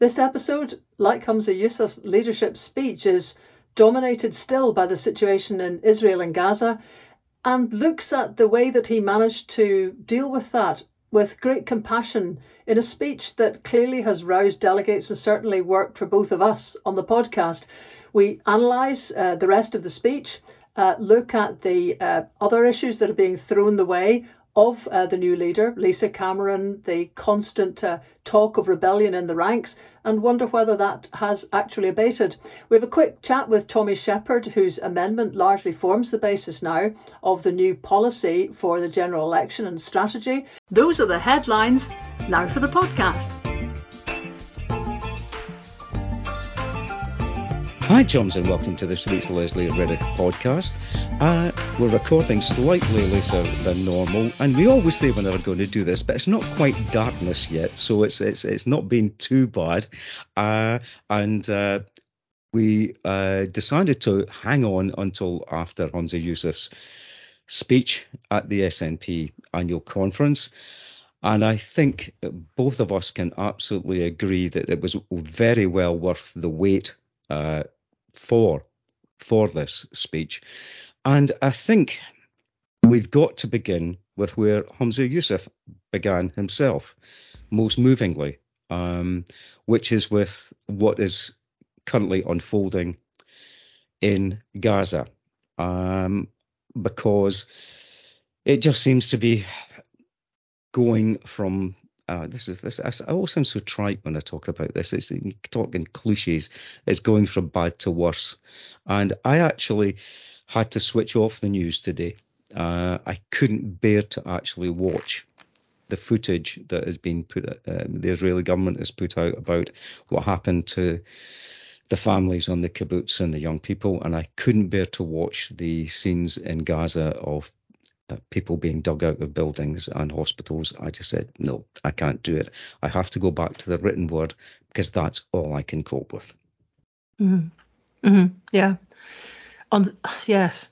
This episode, like Humza Yousaf's leadership speech, is dominated still by the situation in Israel and Gaza and looks at the way that he managed to deal with that with great compassion in a speech that clearly has roused delegates and certainly worked for both of us on the podcast. We analyse uh, the rest of the speech, uh, look at the uh, other issues that are being thrown the way of uh, the new leader, Lisa Cameron, the constant uh, talk of rebellion in the ranks, and wonder whether that has actually abated. We have a quick chat with Tommy Sheppard, whose amendment largely forms the basis now of the new policy for the general election and strategy. Those are the headlines. Now for the podcast. Hi, Joms, and welcome to this week's Lesley Riddoch podcast. Uh, we're recording slightly later than normal, and we always say we're never going to do this, but it's not quite darkness yet, so it's it's it's not been too bad. Uh, and uh, we uh, decided to hang on until after Humza Yousaf's speech at the SNP annual conference. And I think both of us can absolutely agree that it was very well worth the wait uh, for for this speech. And I think we've got to begin with where Humza Yousaf began himself, most movingly, um, which is with what is currently unfolding in Gaza, um, because it just seems to be going from uh, this is this. I always sound so trite when I talk about this. It's talking cliches. It's going from bad to worse, and I actually had to switch off the news today. Uh, I couldn't bear to actually watch the footage that has been put. Um, the Israeli government has put out about what happened to the families on the kibbutz and the young people, and I couldn't bear to watch the scenes in Gaza of uh, people being dug out of buildings and hospitals. I just said, no, I can't do it. I have to go back to the written word because that's all I can cope with. Mm-hmm. Mm-hmm. Yeah. On yes.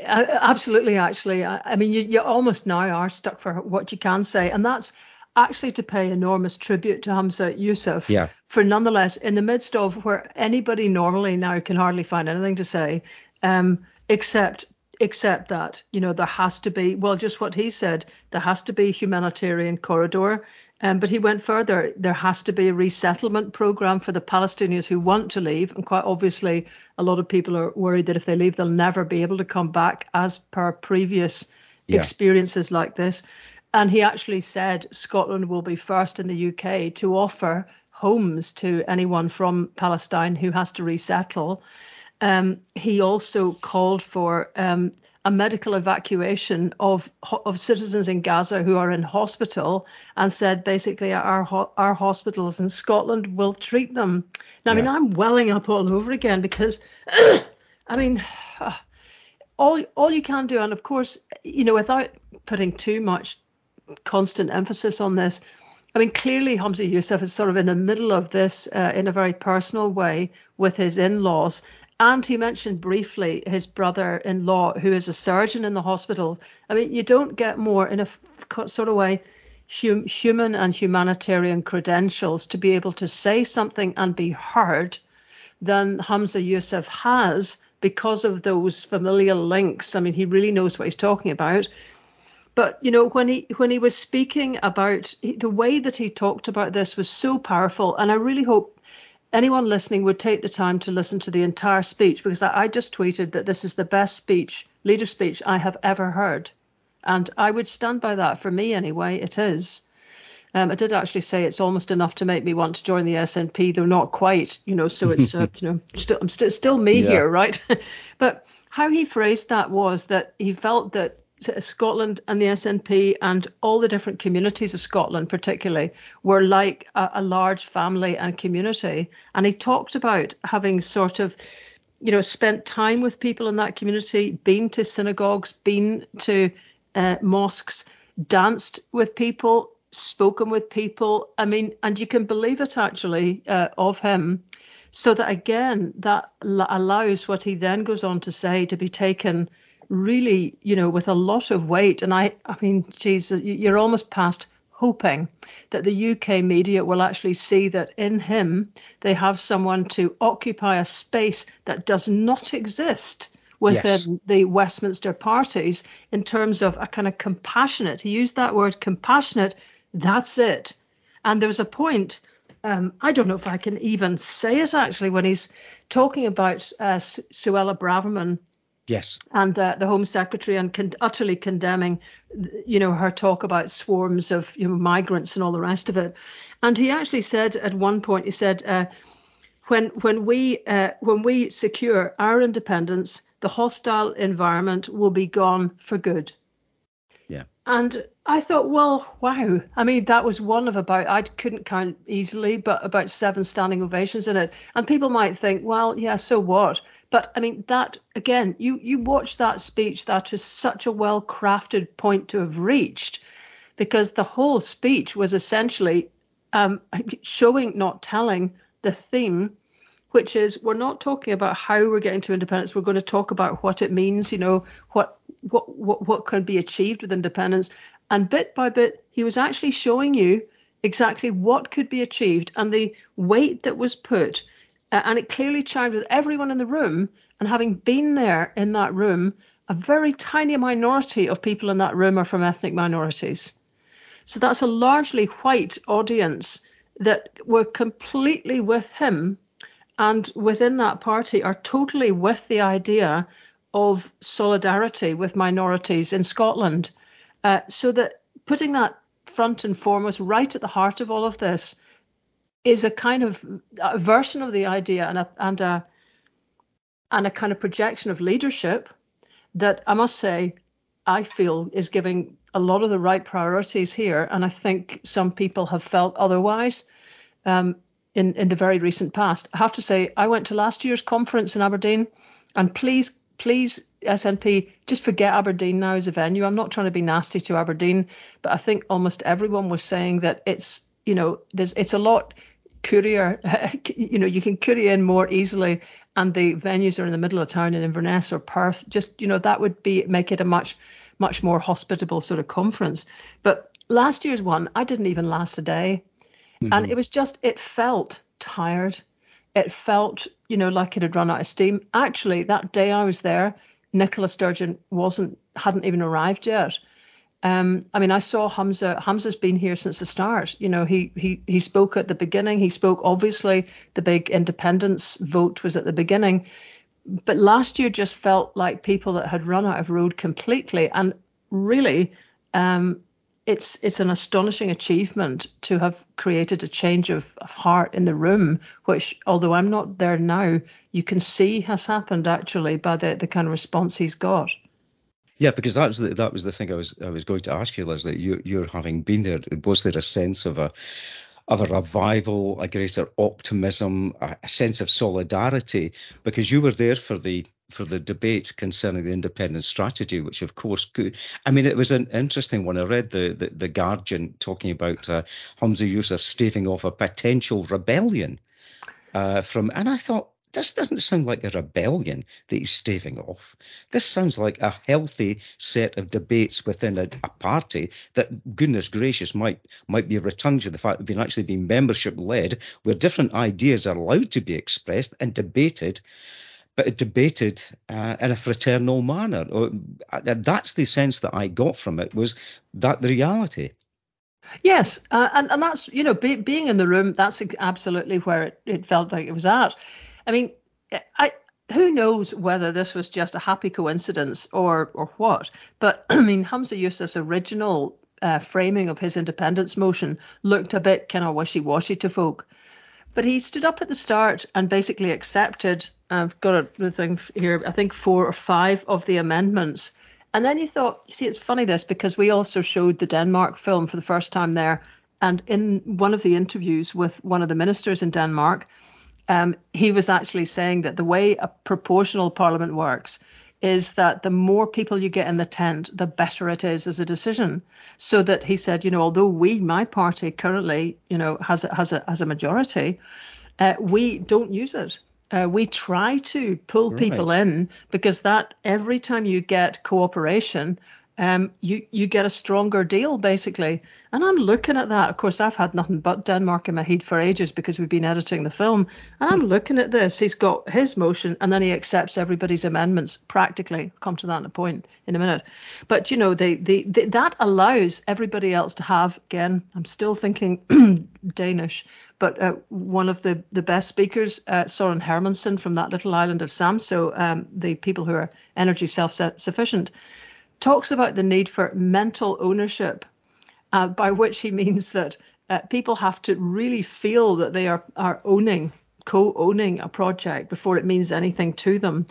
Absolutely, actually. I, I mean, you, you almost now are stuck for what you can say, and that's actually to pay enormous tribute to Humza Yousaf yeah. for nonetheless, in the midst of where anybody normally now can hardly find anything to say, um, except except that you know there has to be well just what he said there has to be a humanitarian corridor. Um, but he went further. There has to be a resettlement program for the palestinians who want to leave. And quite obviously a lot of people are worried that if they leave they'll never be able to come back as per previous yeah. experiences like this. And he actually said scotland will be first in the uk to offer homes to anyone from palestine who has to resettle um, he also called for um, a medical evacuation of of citizens in Gaza who are in hospital, and said basically our our hospitals in Scotland will treat them. Now, yeah. I mean, I'm welling up all over again because, I mean, all all you can do, and of course, you know, without putting too much constant emphasis on this. I mean, clearly Humza Yousaf is sort of in the middle of this uh, in a very personal way with his in-laws. And he mentioned briefly his brother in law, who is a surgeon in the hospital. I mean, you don't get more in a sort of way hum, human and humanitarian credentials to be able to say something and be heard than Humza Yousaf has because of those familial links. I mean, he really knows what he's talking about. But you know, when he when he was speaking about the way that he talked about this was so powerful, and I really hope anyone listening would take the time to listen to the entire speech because I, I, just tweeted that this is the best speech, leader speech I have ever heard. And I would stand by that. For me, anyway, it is. Um, I did actually say it's almost enough to make me want to join the SNP, though not quite, you know. So it's, uh, you know, still, I'm st- still me yeah. here, right? but how he phrased that was that he felt that Scotland and the SNP and all the different communities of Scotland, particularly, were like a, a, large family and community. And he talked about having sort of, you know, spent time with people in that community, been to synagogues, been to uh, mosques, danced with people, spoken with people. I mean, and you can believe it actually uh, of him. So that again, that allows what he then goes on to say to be taken really, you know, with a lot of weight. And I, I mean, geez, you're almost past hoping that the UK media will actually see that in him they have someone to occupy a space that does not exist within yes. the Westminster parties in terms of a kind of compassionate. He used that word compassionate. That's it. And there was a point. Um, I don't know if I can even say it actually when he's talking about uh, Suella Braverman Yes. And uh, the Home Secretary and con- utterly condemning, you know, her talk about swarms of you know migrants and all the rest of it. And he actually said at one point, he said, uh, when when we uh, when we secure our independence, the hostile environment will be gone for good. Yeah. And I thought, well, wow. I mean, that was one of about, I couldn't count easily, but about seven standing ovations in it. And people might think, well, yeah, so what? But I mean, that again, you you watch that speech. That is such a well crafted point to have reached, because the whole speech was essentially um, showing, not telling, the theme, which is we're not talking about how we're getting to independence. We're going to talk about what it means. You know, what what what what could be achieved with independence, and bit by bit, he was actually showing you exactly what could be achieved and the weight that was put uh, and it clearly chimed with everyone in the room. And having been there in that room, a very tiny minority of people in that room are from ethnic minorities. So that's a largely white audience that were completely with him and within that party are totally with the idea of solidarity with minorities in Scotland. Uh, so that putting that front and foremost right at the heart of all of this is a kind of a version of the idea and a and a and a kind of projection of leadership that I must say I feel is giving a lot of the right priorities here, and I think some people have felt otherwise um, in in the very recent past. I have to say I went to last year's conference in Aberdeen, and please please SNP just forget Aberdeen now as a venue. I'm not trying to be nasty to Aberdeen, but I think almost everyone was saying that it's you know there's it's a lot courier, you know, you can courier in more easily, and the venues are in the middle of town in Inverness or Perth. Just you know, that would be make it a much much more hospitable sort of conference. But last year's one, I didn't even last a day, mm-hmm. and it was just it felt tired. It felt, you know, like it had run out of steam. Actually, that day I was there, Nicola Sturgeon wasn't hadn't even arrived yet. Um, I mean, I saw Humza. Humza's been here since the start. You know, he he he spoke at the beginning. He spoke obviously the big independence vote was at the beginning, but last year just felt like people that had run out of road completely. And really, um, it's it's an astonishing achievement to have created a change of, of heart in the room, which although I'm not there now, you can see has happened actually by the the kind of response he's got. Yeah, because that's the, that was the thing I was I was going to ask you, Lesley. You you're having been there. Was there a sense of a of a revival, a greater optimism, a, a sense of solidarity? Because you were there for the for the debate concerning the independent strategy, which of course could. I mean, it was an interesting one. I read the the, the Guardian talking about uh, Humza Yousaf staving off a potential rebellion uh, from, and I thought this doesn't sound like a rebellion that he's staving off. This sounds like a healthy set of debates within a, a, party that, goodness gracious, might might be returned to the fact of being actually being membership led, where different ideas are allowed to be expressed and debated, but debated uh, in a fraternal manner. Or, uh, that's the sense that I got from it. Was that the reality? Yes, uh, and and that's you know be, being in the room. That's absolutely where it, it felt like it was at. I mean, I who knows whether this was just a happy coincidence or or what? But I mean, Humza Yousaf's original uh, framing of his independence motion looked a bit kind of wishy-washy to folk. But he stood up at the start and basically accepted. I've got a thing here. I think four or five of the amendments. And then you thought, you see, it's funny this because we also showed the Denmark film for the first time there. And in one of the interviews with one of the ministers in Denmark, um, he was actually saying that the way a proportional parliament works is that the more people you get in the tent, the better it is as a decision. So that he said, you know, although we, my party, currently, you know, has a, has a has a majority, uh, we don't use it. Uh, we try to pull right. people in because that every time you get cooperation, um, you you get a stronger deal basically. And I'm looking at that. Of course, I've had nothing but Denmark my head for ages because we've been editing the film. And I'm looking at this. He's got his motion, and then he accepts everybody's amendments practically. I'll come to that in a point in a minute. But you know, they, they, they that allows everybody else to have again. I'm still thinking Danish, but uh, one of the the best speakers, uh, Soren Hermansen from that little island of Samso, um, the people who are energy self sufficient talks about the need for mental ownership, uh, by which he means that uh, people have to really feel that they are, are owning, co owning a project before it means anything to them.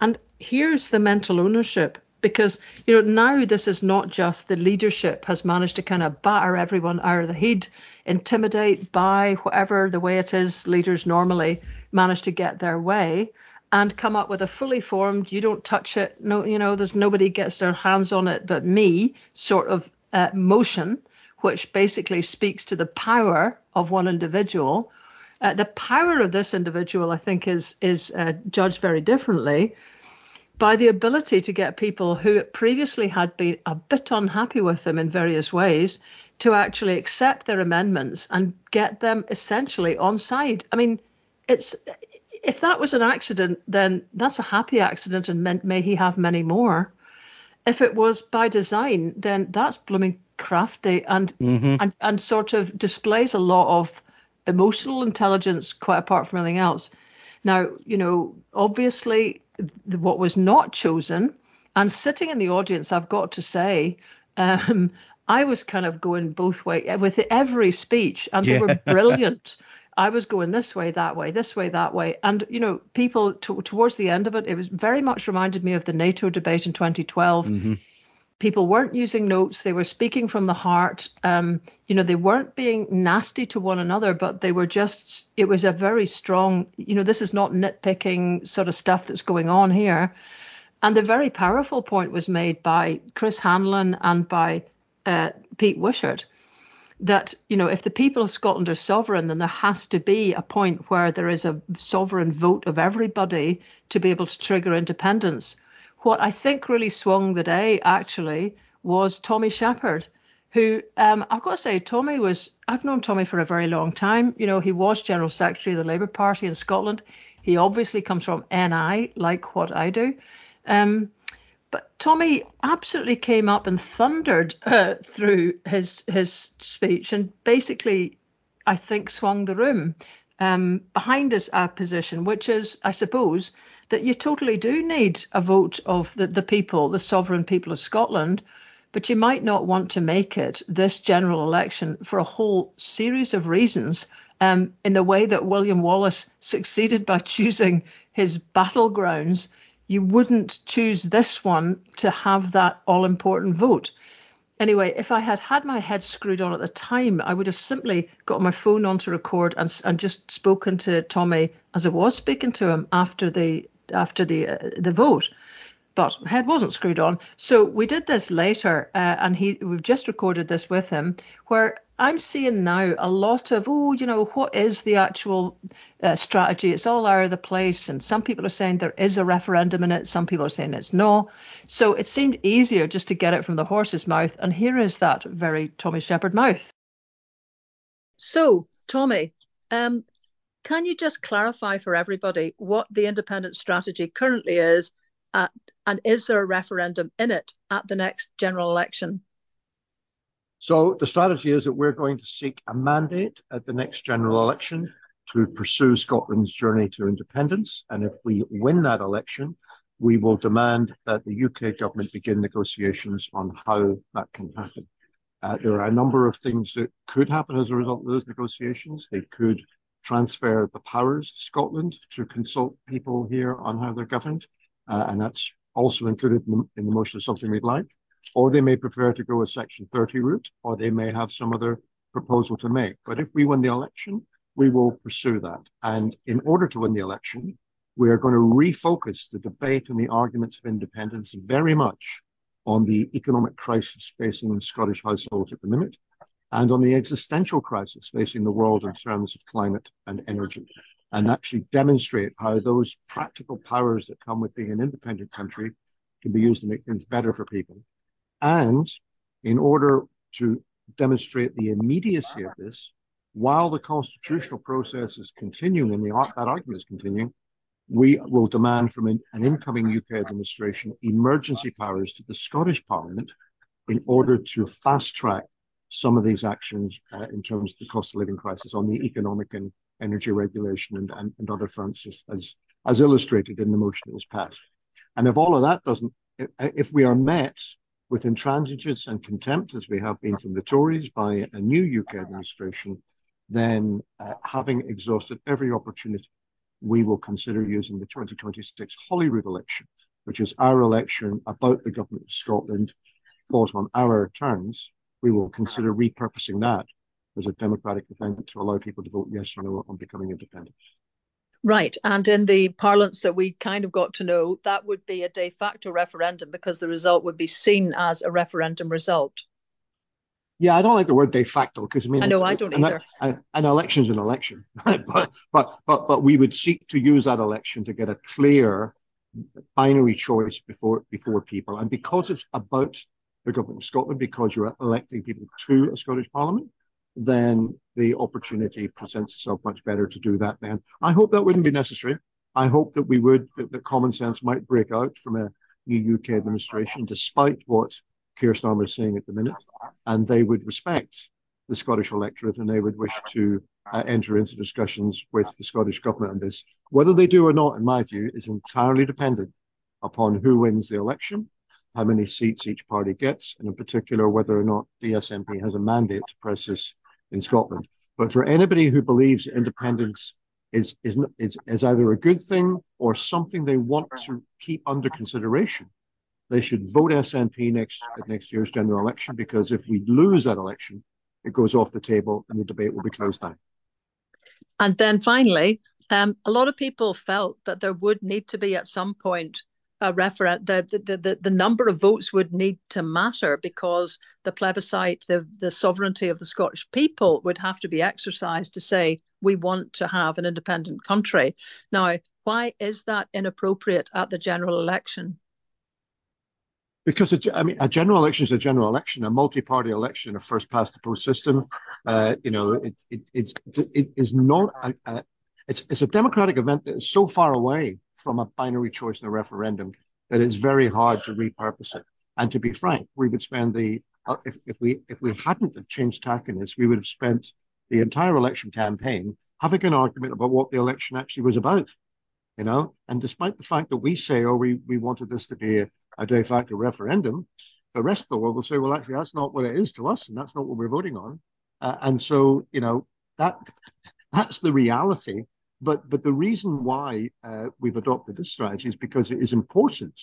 And here's the mental ownership because you know now this is not just the leadership has managed to kind of batter everyone out of the head intimidate by whatever the way it is leaders normally manage to get their way and come up with a fully formed you don't touch it no you know there's nobody gets their hands on it but me sort of uh, motion which basically speaks to the power of one individual. Uh, the power of this individual i think is is uh, judged very differently by the ability to get people who previously had been a bit unhappy with them in various ways to actually accept their amendments and get them essentially on side. I mean it's if that was an accident, then that's a happy accident and meant may he have many more. If it was by design, then that's blooming crafty and mm-hmm. and and sort of displays a lot of emotional intelligence quite apart from anything else. Now, you know, obviously the, what was not chosen, and sitting in the audience, I've got to say, um, I was kind of going both ways with every speech, and yeah. they were brilliant. I was going this way, that way, this way, that way. And, you know, people to, towards the end of it, it was very much reminded me of the NATO debate in 2012. Mm-hmm. People weren't using notes, they were speaking from the heart. Um, you know, they weren't being nasty to one another, but they were just, it was a very strong, you know, this is not nitpicking sort of stuff that's going on here. And the very powerful point was made by Chris Hanlon and by uh, Pete Wishart that you know if the people of Scotland are sovereign, then there has to be a point where there is a sovereign vote of everybody to be able to trigger independence. What I think really swung the day actually was Tommy Sheppard, who um, I've got to say, Tommy was I've known Tommy for a very long time. You know, he was General Secretary of the Labour Party in Scotland. He obviously comes from NI, like what I do. Um, Tommy absolutely came up and thundered uh, through his his speech and basically, I think, swung the room um, behind his uh, position, which is, I suppose, that you totally do need a vote of the, the people, the sovereign people of Scotland, but you might not want to make it this general election for a whole series of reasons. Um, in the way that William Wallace succeeded by choosing his battlegrounds you wouldn't choose this one to have that all important vote. Anyway, if I had had my head screwed on at the time, I would have simply got my phone on to record and, and just spoken to Tommy as I was speaking to him after the after the uh, the vote. But head wasn't screwed on, so we did this later, uh, and he we've just recorded this with him, where I'm seeing now a lot of, oh, you know, what is the actual uh, strategy? It's all out of the place. And some people are saying there is a referendum in it. Some people are saying it's no. So it seemed easier just to get it from the horse's mouth. And here is that very Tommy Sheppard mouth. So, Tommy, um, can you just clarify for everybody what the independent strategy currently is? At, and is there a referendum in it at the next general election? So the strategy is that we're going to seek a mandate at the next general election to pursue Scotland's journey to independence. And if we win that election, we will demand that the UK government begin negotiations on how that can happen. Uh, there are a number of things that could happen as a result of those negotiations. They could transfer the powers to Scotland to consult people here on how they're governed. Uh, and that's also included in the, motion of something we'd like or they may prefer to go a Section 30 route, or they may have some other proposal to make. But if we win the election, we will pursue that. And in order to win the election, we are going to refocus the debate and the arguments of independence very much on the economic crisis facing Scottish households at the minute and on the existential crisis facing the world in terms of climate and energy, and actually demonstrate how those practical powers that come with being an independent country can be used to make things better for people. And in order to demonstrate the immediacy of this, while the constitutional process is continuing and the, that argument is continuing, we will demand from an, incoming UK administration emergency powers to the Scottish Parliament in order to fast track some of these actions uh, in terms of the cost of living crisis on the economic and energy regulation and, and, and other fronts as, as, as illustrated in the motion that was passed. And if all of that doesn't, if we are met with intransigence and contempt, as we have been from the Tories by a new UK administration, then uh, having exhausted every opportunity we will consider using the 2026 Holyrood election, which is our election about the government of Scotland, falls on our terms. We will consider repurposing that as a democratic event to allow people to vote yes or no on becoming independent. Right. And in the parlance that we kind of got to know, that would be a de facto referendum because the result would be seen as a referendum result. Yeah, I don't like the word de facto because I mean I know I don't an, either. An, an election's an election, but but but but we would seek to use that election to get a clear binary choice before before people, and because it's about the government of Scotland, because you're electing people to a Scottish Parliament, then the opportunity presents itself much better to do that. Then I hope that wouldn't be necessary. I hope that we would that, that common sense might break out from a new UK administration, despite what Keir Starmer is saying at the minute, and they would respect the Scottish electorate and they would wish to uh, enter into discussions with the Scottish government on this. Whether they do or not, in my view, is entirely dependent upon who wins the election, how many seats each party gets, and in particular whether or not the SNP has a mandate to press this in Scotland. But for anybody who believes independence is, is, is, is either a good thing or something they want to keep under consideration, they should vote SNP next at next year's general election because if we lose that election, it goes off the table and the debate will be closed down. And then finally, um, a lot of people felt that there would need to be at some point a. The, the, the, the number of votes would need to matter because the plebiscite, the, the sovereignty of the Scottish people would have to be exercised to say we want to have an independent country. Now, why is that inappropriate at the general election? because I mean a general election is a general election, a multi-party election, a first past the post system. Uh, you know, it, it, it's it is not a, a, it's it's a democratic event that is so far away from a binary choice in a referendum that it's very hard to repurpose it. And to be frank, we would spend the if, if we if we hadn't have changed tack in this, we would have spent the entire election campaign having an argument about what the election actually was about. You know, and despite the fact that we say, oh, we we wanted this to be a a de facto referendum, the rest of the world will say, well, actually, that's not what it is to us, and that's not what we're voting on. Uh, and so, you know, that that's the reality. But but the reason why uh, we've adopted this strategy is because it is important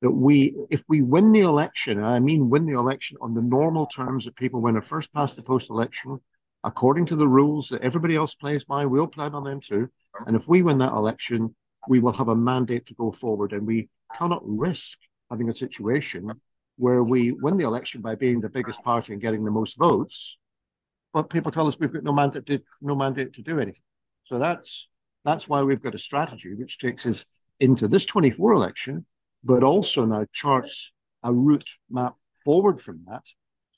that we, if we win the election, I mean win the election on the normal terms that people win a first past the post election, according to the rules that everybody else plays by, we'll play by them too. And if we win that election, we will have a mandate to go forward, and we cannot risk having a situation where we win the election by being the biggest party and getting the most votes, but people tell us we've got no mandate to, no mandate to do anything. So that's that's why we've got a strategy which takes us into this 24 election, but also now charts a route map forward from that.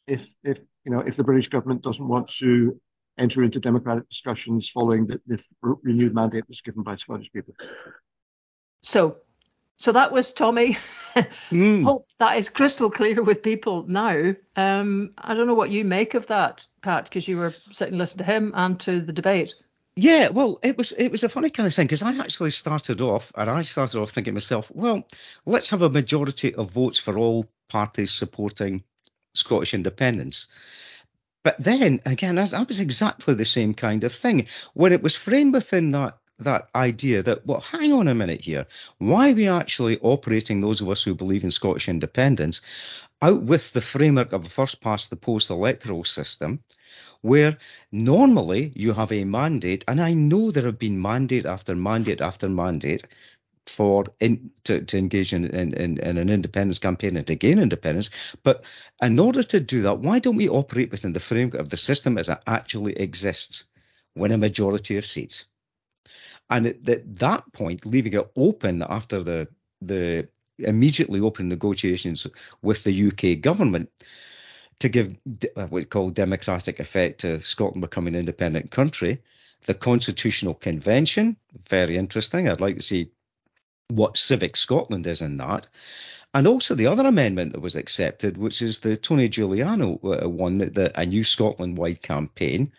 If if you know if the British government doesn't want to enter into democratic discussions following the, the renewed mandate that's given by Scottish people. So so that was Tommy. mm. Hope that is crystal clear with people now. Um, I don't know what you make of that, Pat, because you were sitting listening to him and to the debate. Yeah, well, it was it was a funny kind of thing because I actually started off, and I started off thinking myself, well, let's have a majority of votes for all parties supporting Scottish independence. But then again, that was exactly the same kind of thing when it was framed within that that idea that, well, hang on a minute here. Why are we actually operating, those of us who believe in Scottish independence, out with the framework of a first past the post electoral system, where normally you have a mandate, and I know there have been mandate after mandate after mandate for in, to, to engage in, in, in, in an independence campaign and to gain independence. But in order to do that, why don't we operate within the framework of the system as it actually exists, win a majority of seats? And at, at that point, leaving it open after the the immediately open negotiations with the UK government to give what's called democratic effect to Scotland becoming an independent country. The Constitutional Convention, very interesting. I'd like to see what Civic Scotland is in that. And also the other amendment that was accepted, which is the Tony Giugliano uh, one, that the, a new Scotland-wide campaign.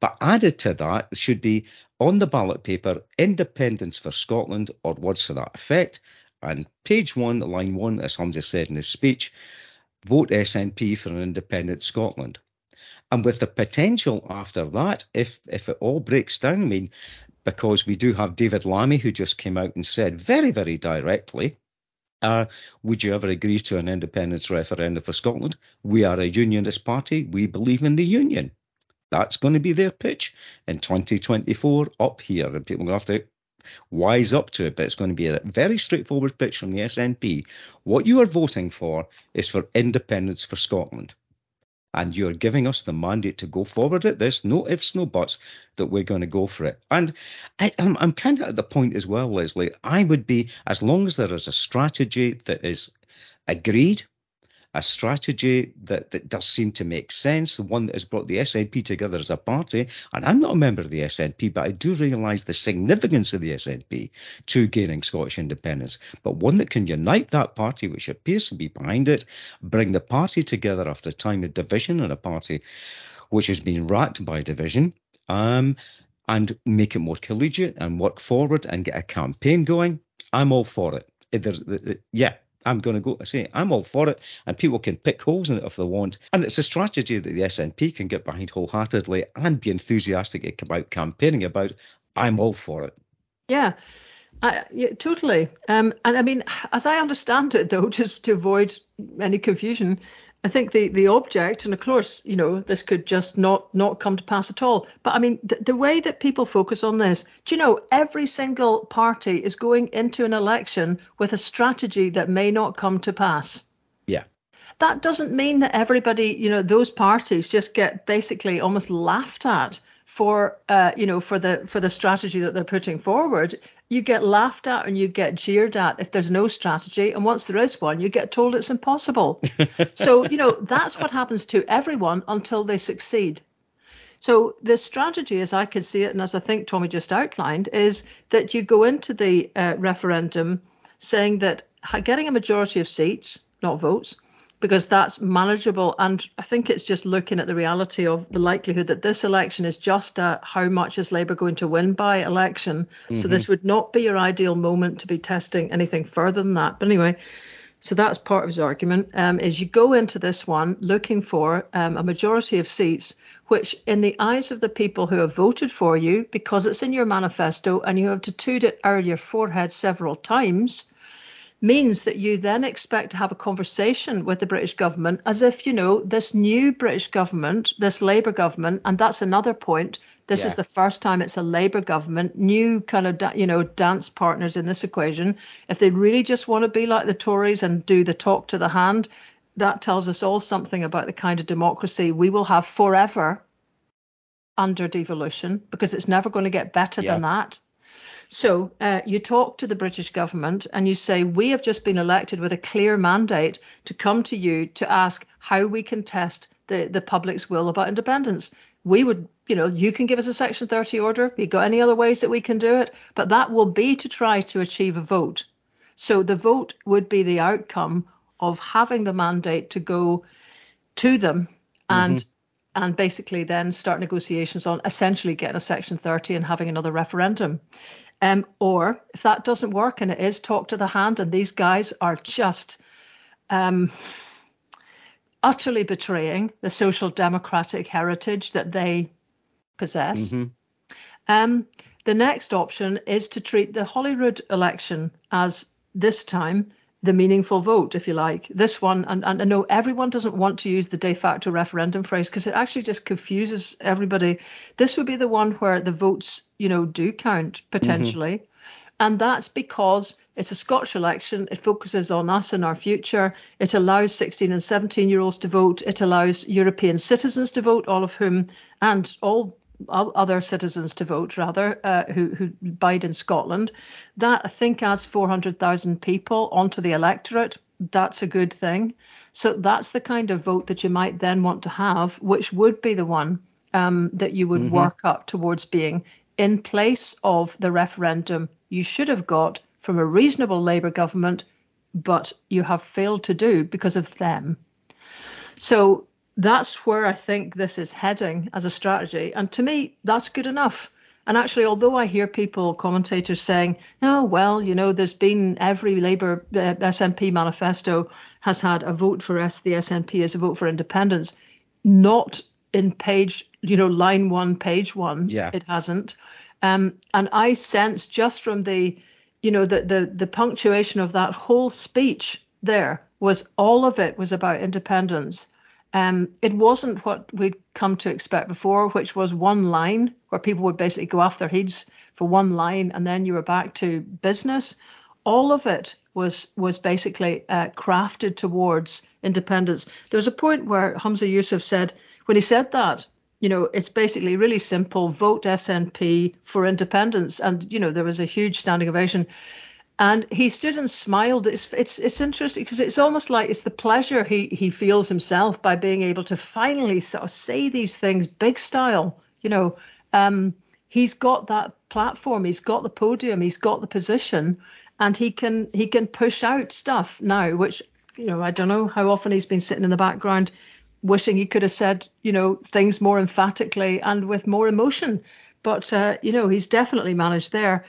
But added to that should be on the ballot paper, independence for Scotland or words to that effect. And page one, line one, as Humza said in his speech, vote SNP for an independent Scotland. And with the potential after that, if if it all breaks down, I mean, because we do have David Lammy who just came out and said very, very directly, uh, would you ever agree to an independence referendum for Scotland? We are a unionist party. We believe in the union. That's going to be their pitch in 2024 up here, and people are going to have to wise up to it, but it's going to be a very straightforward pitch from the SNP. What you are voting for is for independence for Scotland and you're giving us the mandate to go forward at this. No ifs, no buts that we're going to go for it. And I, am I'm, I'm kind of at the point as well, Lesley. I would be, as long as there is a strategy that is agreed a strategy that, that does seem to make sense, the one that has brought the SNP together as a party. And I'm not a member of the SNP, but I do realise the significance of the SNP to gaining Scottish independence. But one that can unite that party, which appears to be behind it, bring the party together after a time of division and a party which has been racked by division. Um, and make it more collegiate and work forward and get a campaign going. I'm all for it. There's, yeah, I'm going to go. I say I'm all for it, and people can pick holes in it if they want. And it's a strategy that the SNP can get behind wholeheartedly and be enthusiastic about campaigning about. I'm all for it. Yeah. I, yeah, totally. Um, and I mean, as I understand it, though, just to avoid any confusion, I think the the object, and of course, you know, this could just not not come to pass at all. But I mean, the, the way that people focus on this, do you know, every single party is going into an election with a strategy that may not come to pass. Yeah. That doesn't mean that everybody, you know, those parties just get basically almost laughed at for uh, you know for the for the strategy that they're putting forward you get laughed at and you get jeered at if there's no strategy. And once there is one you get told it's impossible. So you know that's what happens to everyone until they succeed. So the strategy as i can see it and as i think tommy just outlined is that you go into the uh, referendum saying that getting a majority of seats not votes because that's manageable. And I think it's just looking at the reality of the likelihood that this election is just a how much is Labour going to win by election. Mm-hmm. So this would not be your ideal moment to be testing anything further than that. But anyway, so that's part of his argument. Um, is you go into this one looking for um, a majority of seats, which in the eyes of the people who have voted for you, because it's in your manifesto and you have tattooed it out your forehead several times means that you then expect to have a conversation with the British government as if, you know, this new British government, this Labour government, and that's another point. This yeah. is the first time it's a Labour government, new kind of, you know, dance partners in this equation. If they really just want to be like the Tories and do the talk to the hand, that tells us all something about the kind of democracy we will have forever under devolution because it's never going to get better yeah. than that. So uh, you talk to the British government and you say, We have just been elected with a clear mandate to come to you to ask how we can test the, the public's will about independence. We would, you know, you can give us a Section 30 order. You got any other ways that we can do it? But that will be to try to achieve a vote. So the vote would be the outcome of having the mandate to go to them and mm-hmm and basically then start negotiations on essentially getting a Section 30 and having another referendum. Um, or if that doesn't work and it is talk to the hand, and these guys are just um, utterly betraying the social democratic heritage that they possess. Mm-hmm. Um, the next option is to treat the Holyrood election as this time the meaningful vote, if you like. This one, and, and I know everyone doesn't want to use the de facto referendum phrase because it actually just confuses everybody. This would be the one where the votes, you know, do count potentially. Mm-hmm. And that's because it's a Scottish election. It focuses on us and our future. It allows 16 and 17 year olds to vote. It allows European citizens to vote, all of whom, and all other citizens to vote, rather, uh, who, who bide in Scotland. That I think adds 400,000 people onto the electorate. That's a good thing. So that's the kind of vote that you might then want to have, which would be the one um, that you would mm-hmm. work up towards being in place of the referendum you should have got from a reasonable Labour government, but you have failed to do because of them. So that's where I think this is heading as a strategy. And to me, that's good enough. And actually, although I hear people, commentators saying, oh, well, you know, there's been every Labour uh, SNP manifesto has had a vote for S, the SNP as a vote for independence, not in page, you know, line one, page one. Yeah. It hasn't. Um, and I sense just from the, you know, the, the the punctuation of that whole speech there was all of it was about independence um, it wasn't what we'd come to expect before, which was one line where people would basically go off their heads for one line and then you were back to business. All of it was was basically uh, crafted towards independence. There was a point where Humza Yousaf said, when he said that, you know, it's basically really simple: vote SNP for independence, and you know there was a huge standing ovation. And he stood and smiled. It's it's it's interesting because it's almost like it's the pleasure he he feels himself by being able to finally sort of say these things big style. You know, um, he's got that platform, he's got the podium, he's got the position, and he can he can push out stuff now, which you know I don't know how often he's been sitting in the background wishing he could have said you know things more emphatically and with more emotion. But uh, you know he's definitely managed there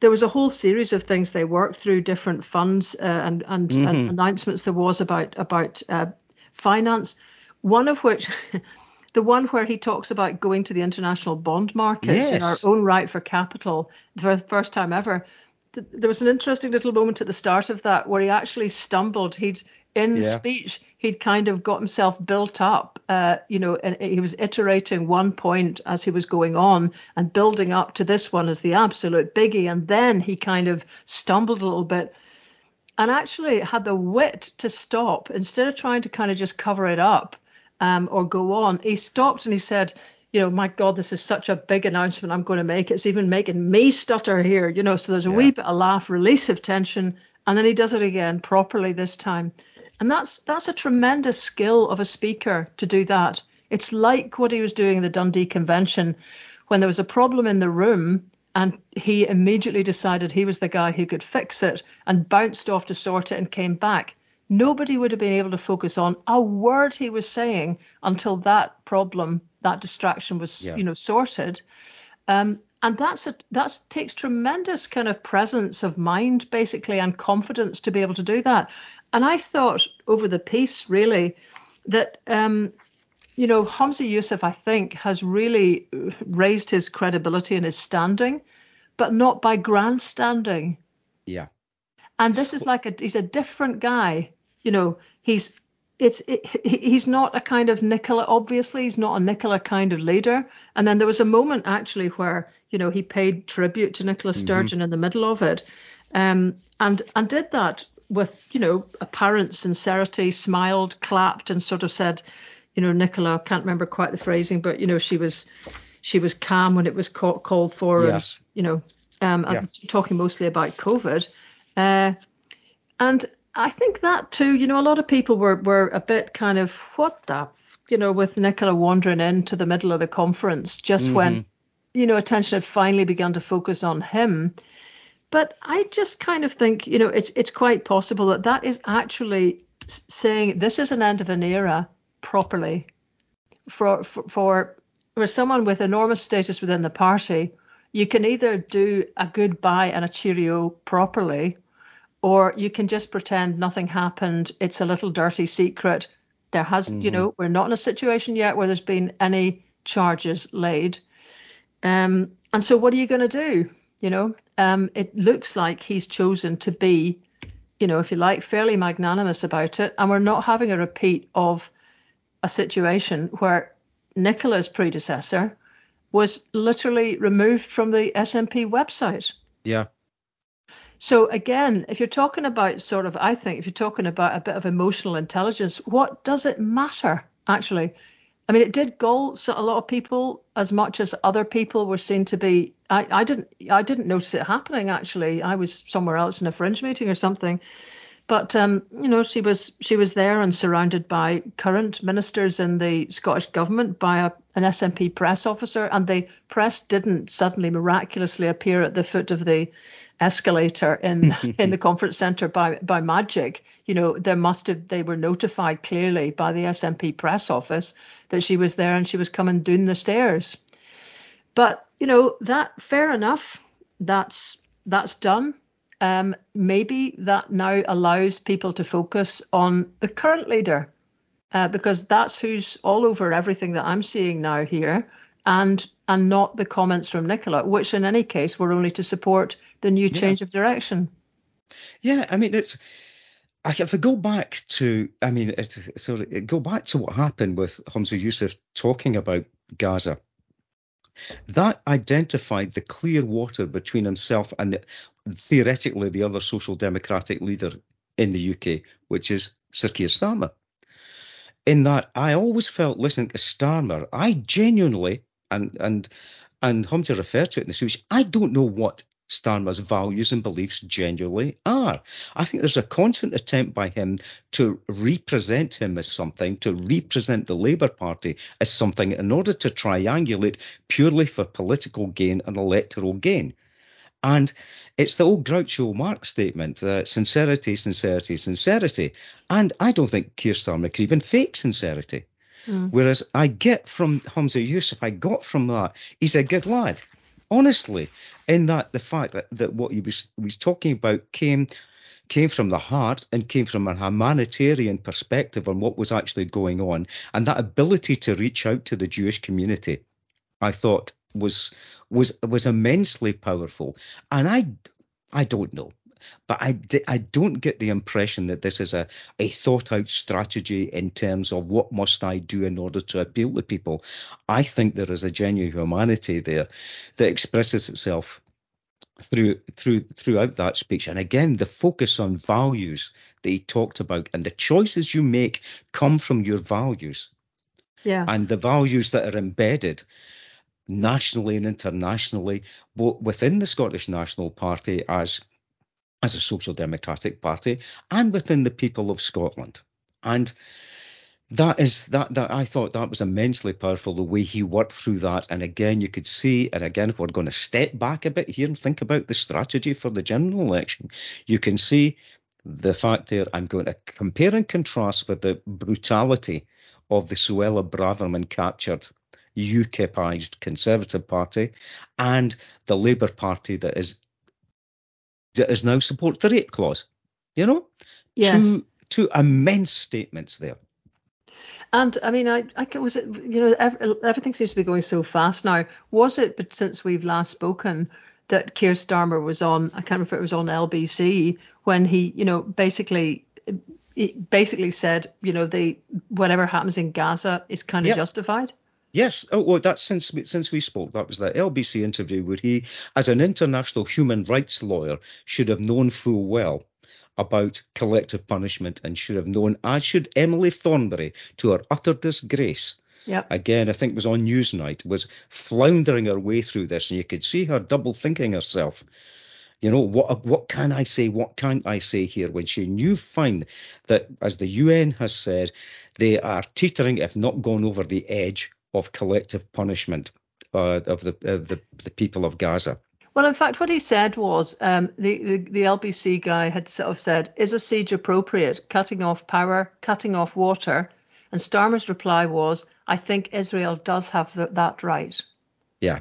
there was a whole series of things they worked through, different funds uh, and and, mm-hmm. and, announcements there was about about uh, finance. One of which, the one where he talks about going to the international bond markets yes. in our own right for capital for the first time ever. There was an interesting little moment at the start of that where he actually stumbled. He'd in yeah. speech, he'd kind of got himself built up, uh, you know, and he was iterating one point as he was going on and building up to this one as the absolute biggie. And then he kind of stumbled a little bit and actually had the wit to stop instead of trying to kind of just cover it up um, or go on. He stopped and he said, you know, my God, this is such a big announcement I'm going to make. It's even making me stutter here, you know. So there's a yeah. wee bit of laugh, release of tension, and then he does it again properly this time. And that's that's a tremendous skill of a speaker to do that. It's like what he was doing in the Dundee Convention when there was a problem in the room and he immediately decided he was the guy who could fix it and bounced off to sort it and came back. Nobody would have been able to focus on a word he was saying until that problem, that distraction was, yeah. you know, sorted. Um, and that's a that takes tremendous kind of presence of mind basically and confidence to be able to do that and I thought over the piece really that um, you know Humza Yousaf I think has really raised his credibility and his standing, but not by grandstanding. Yeah. And this is like a he's a different guy. You know he's it's it, he's not a kind of Nicola. Obviously, he's not a Nicola kind of leader. And then there was a moment actually where you know he paid tribute to Nicola mm-hmm. Sturgeon mm-hmm. in the middle of it, um, and and did that with, you know, apparent sincerity, smiled, clapped, and sort of said, you know, Nicola, I can't remember quite the phrasing, but you know, she was she was calm when it was call, called for, yes. and you know, um, yeah. I'm talking mostly about COVID, uh, and I think that too, you know, a lot of people were were a bit kind of what the, you know, with Nicola wandering into the middle of the conference just mm-hmm. when, you know, attention had finally begun to focus on him. But I just kind of think, you know, it's it's quite possible that that is actually saying this is an end of an era properly for for, for for someone with enormous status within the party. You can either do a goodbye and a cheerio properly, or you can just pretend nothing happened. It's a little dirty secret. There has, mm-hmm. you know, we're not in a situation yet where there's been any charges laid. Um, and so what are you going to do? You know, um, it looks like he's chosen to be, you know, if you like, fairly magnanimous about it. And we're not having a repeat of a situation where Nicola's predecessor was literally removed from the SNP website. Yeah. So again, if you're talking about sort of, I think if you're talking about a bit of emotional intelligence, what does it matter actually? I mean, it did gall a lot of people as much as other people were seen to be. I, I didn't I didn't notice it happening actually. I was somewhere else in a fringe meeting or something. But um, you know, she was she was there and surrounded by current ministers in the Scottish government by a, an SNP press officer, and the press didn't suddenly miraculously appear at the foot of the escalator in in the conference centre by by magic. You know, there must have they were notified clearly by the SNP press office that she was there and she was coming down the stairs. But you know that fair enough. That's that's done um, maybe that now allows people to focus on the current leader uh, because that's who's all over everything that I'm seeing now here, and and not the comments from Nicola, which in any case were only to support the new change yeah. of direction. Yeah, I mean it's. If I go back to, I mean, it, sorry, go back to what happened with Humza Yousaf talking about Gaza. That identified the clear water between himself and the, theoretically the other social democratic leader in the UK, which is Sir Keir Starmer. In that, I always felt listening to Starmer, I genuinely, and and and Humza referred to it in the speech, I don't know what Starmer's values and beliefs genuinely are. I think there's a constant attempt by him to represent him as something, to represent the Labour Party as something in order to triangulate purely for political gain and electoral gain. And it's the old Groucho Marx statement uh, sincerity, sincerity, sincerity. And I don't think Keir Starmer could even fake sincerity. Mm. Whereas I get from Humza Yousaf, I got from that, he's a good lad honestly, in that the fact that, that what he was was talking about came came from the heart and came from a humanitarian perspective on what was actually going on, and that ability to reach out to the Jewish community, I thought was was was immensely powerful. And I I don't know. But I, I don't get the impression that this is a, a thought out strategy in terms of what must I do in order to appeal to people. I think there is a genuine humanity there that expresses itself through through throughout that speech. And again the focus on values that he talked about and the choices you make come from your values. Yeah. And the values that are embedded nationally and internationally both within the Scottish National Party as as a social democratic party and within the people of Scotland. And that is that that I thought that was immensely powerful the way he worked through that. And again, you could see, and again, if we're going to step back a bit here and think about the strategy for the general election, you can see the fact there. I'm going to compare and contrast with the brutality of the Suella Braverman captured UKIPized Conservative Party and the Labour Party that is that is now support the rape clause. You know, yes. two two immense statements there. And I mean, I, I was it, you know, everything seems to be going so fast now. Was it, but since we've last spoken, that Keir Starmer was on? I can't remember if it was on LBC when he, you know, basically, basically said, you know, the whatever happens in Gaza is kind of yep. justified. Yes. Oh, well, that's since since we spoke. That was the LBC interview where he, as an international human rights lawyer, should have known full well about collective punishment and should have known, as should Emily Thornberry, to her utter disgrace. Yep. Again, I think it was on Newsnight, was floundering her way through this, and you could see her double thinking herself. You know, what what can I say? What can't I say here? When she knew fine that, as the UN has said, they are teetering, if not gone over the edge, of collective punishment uh, of the, of the the people of Gaza. Well, in fact, what he said was um, the, the, the LBC guy had sort of said, "Is a siege appropriate? Cutting off power, cutting off water." And Starmer's reply was, "I think Israel does have the, that right." Yeah,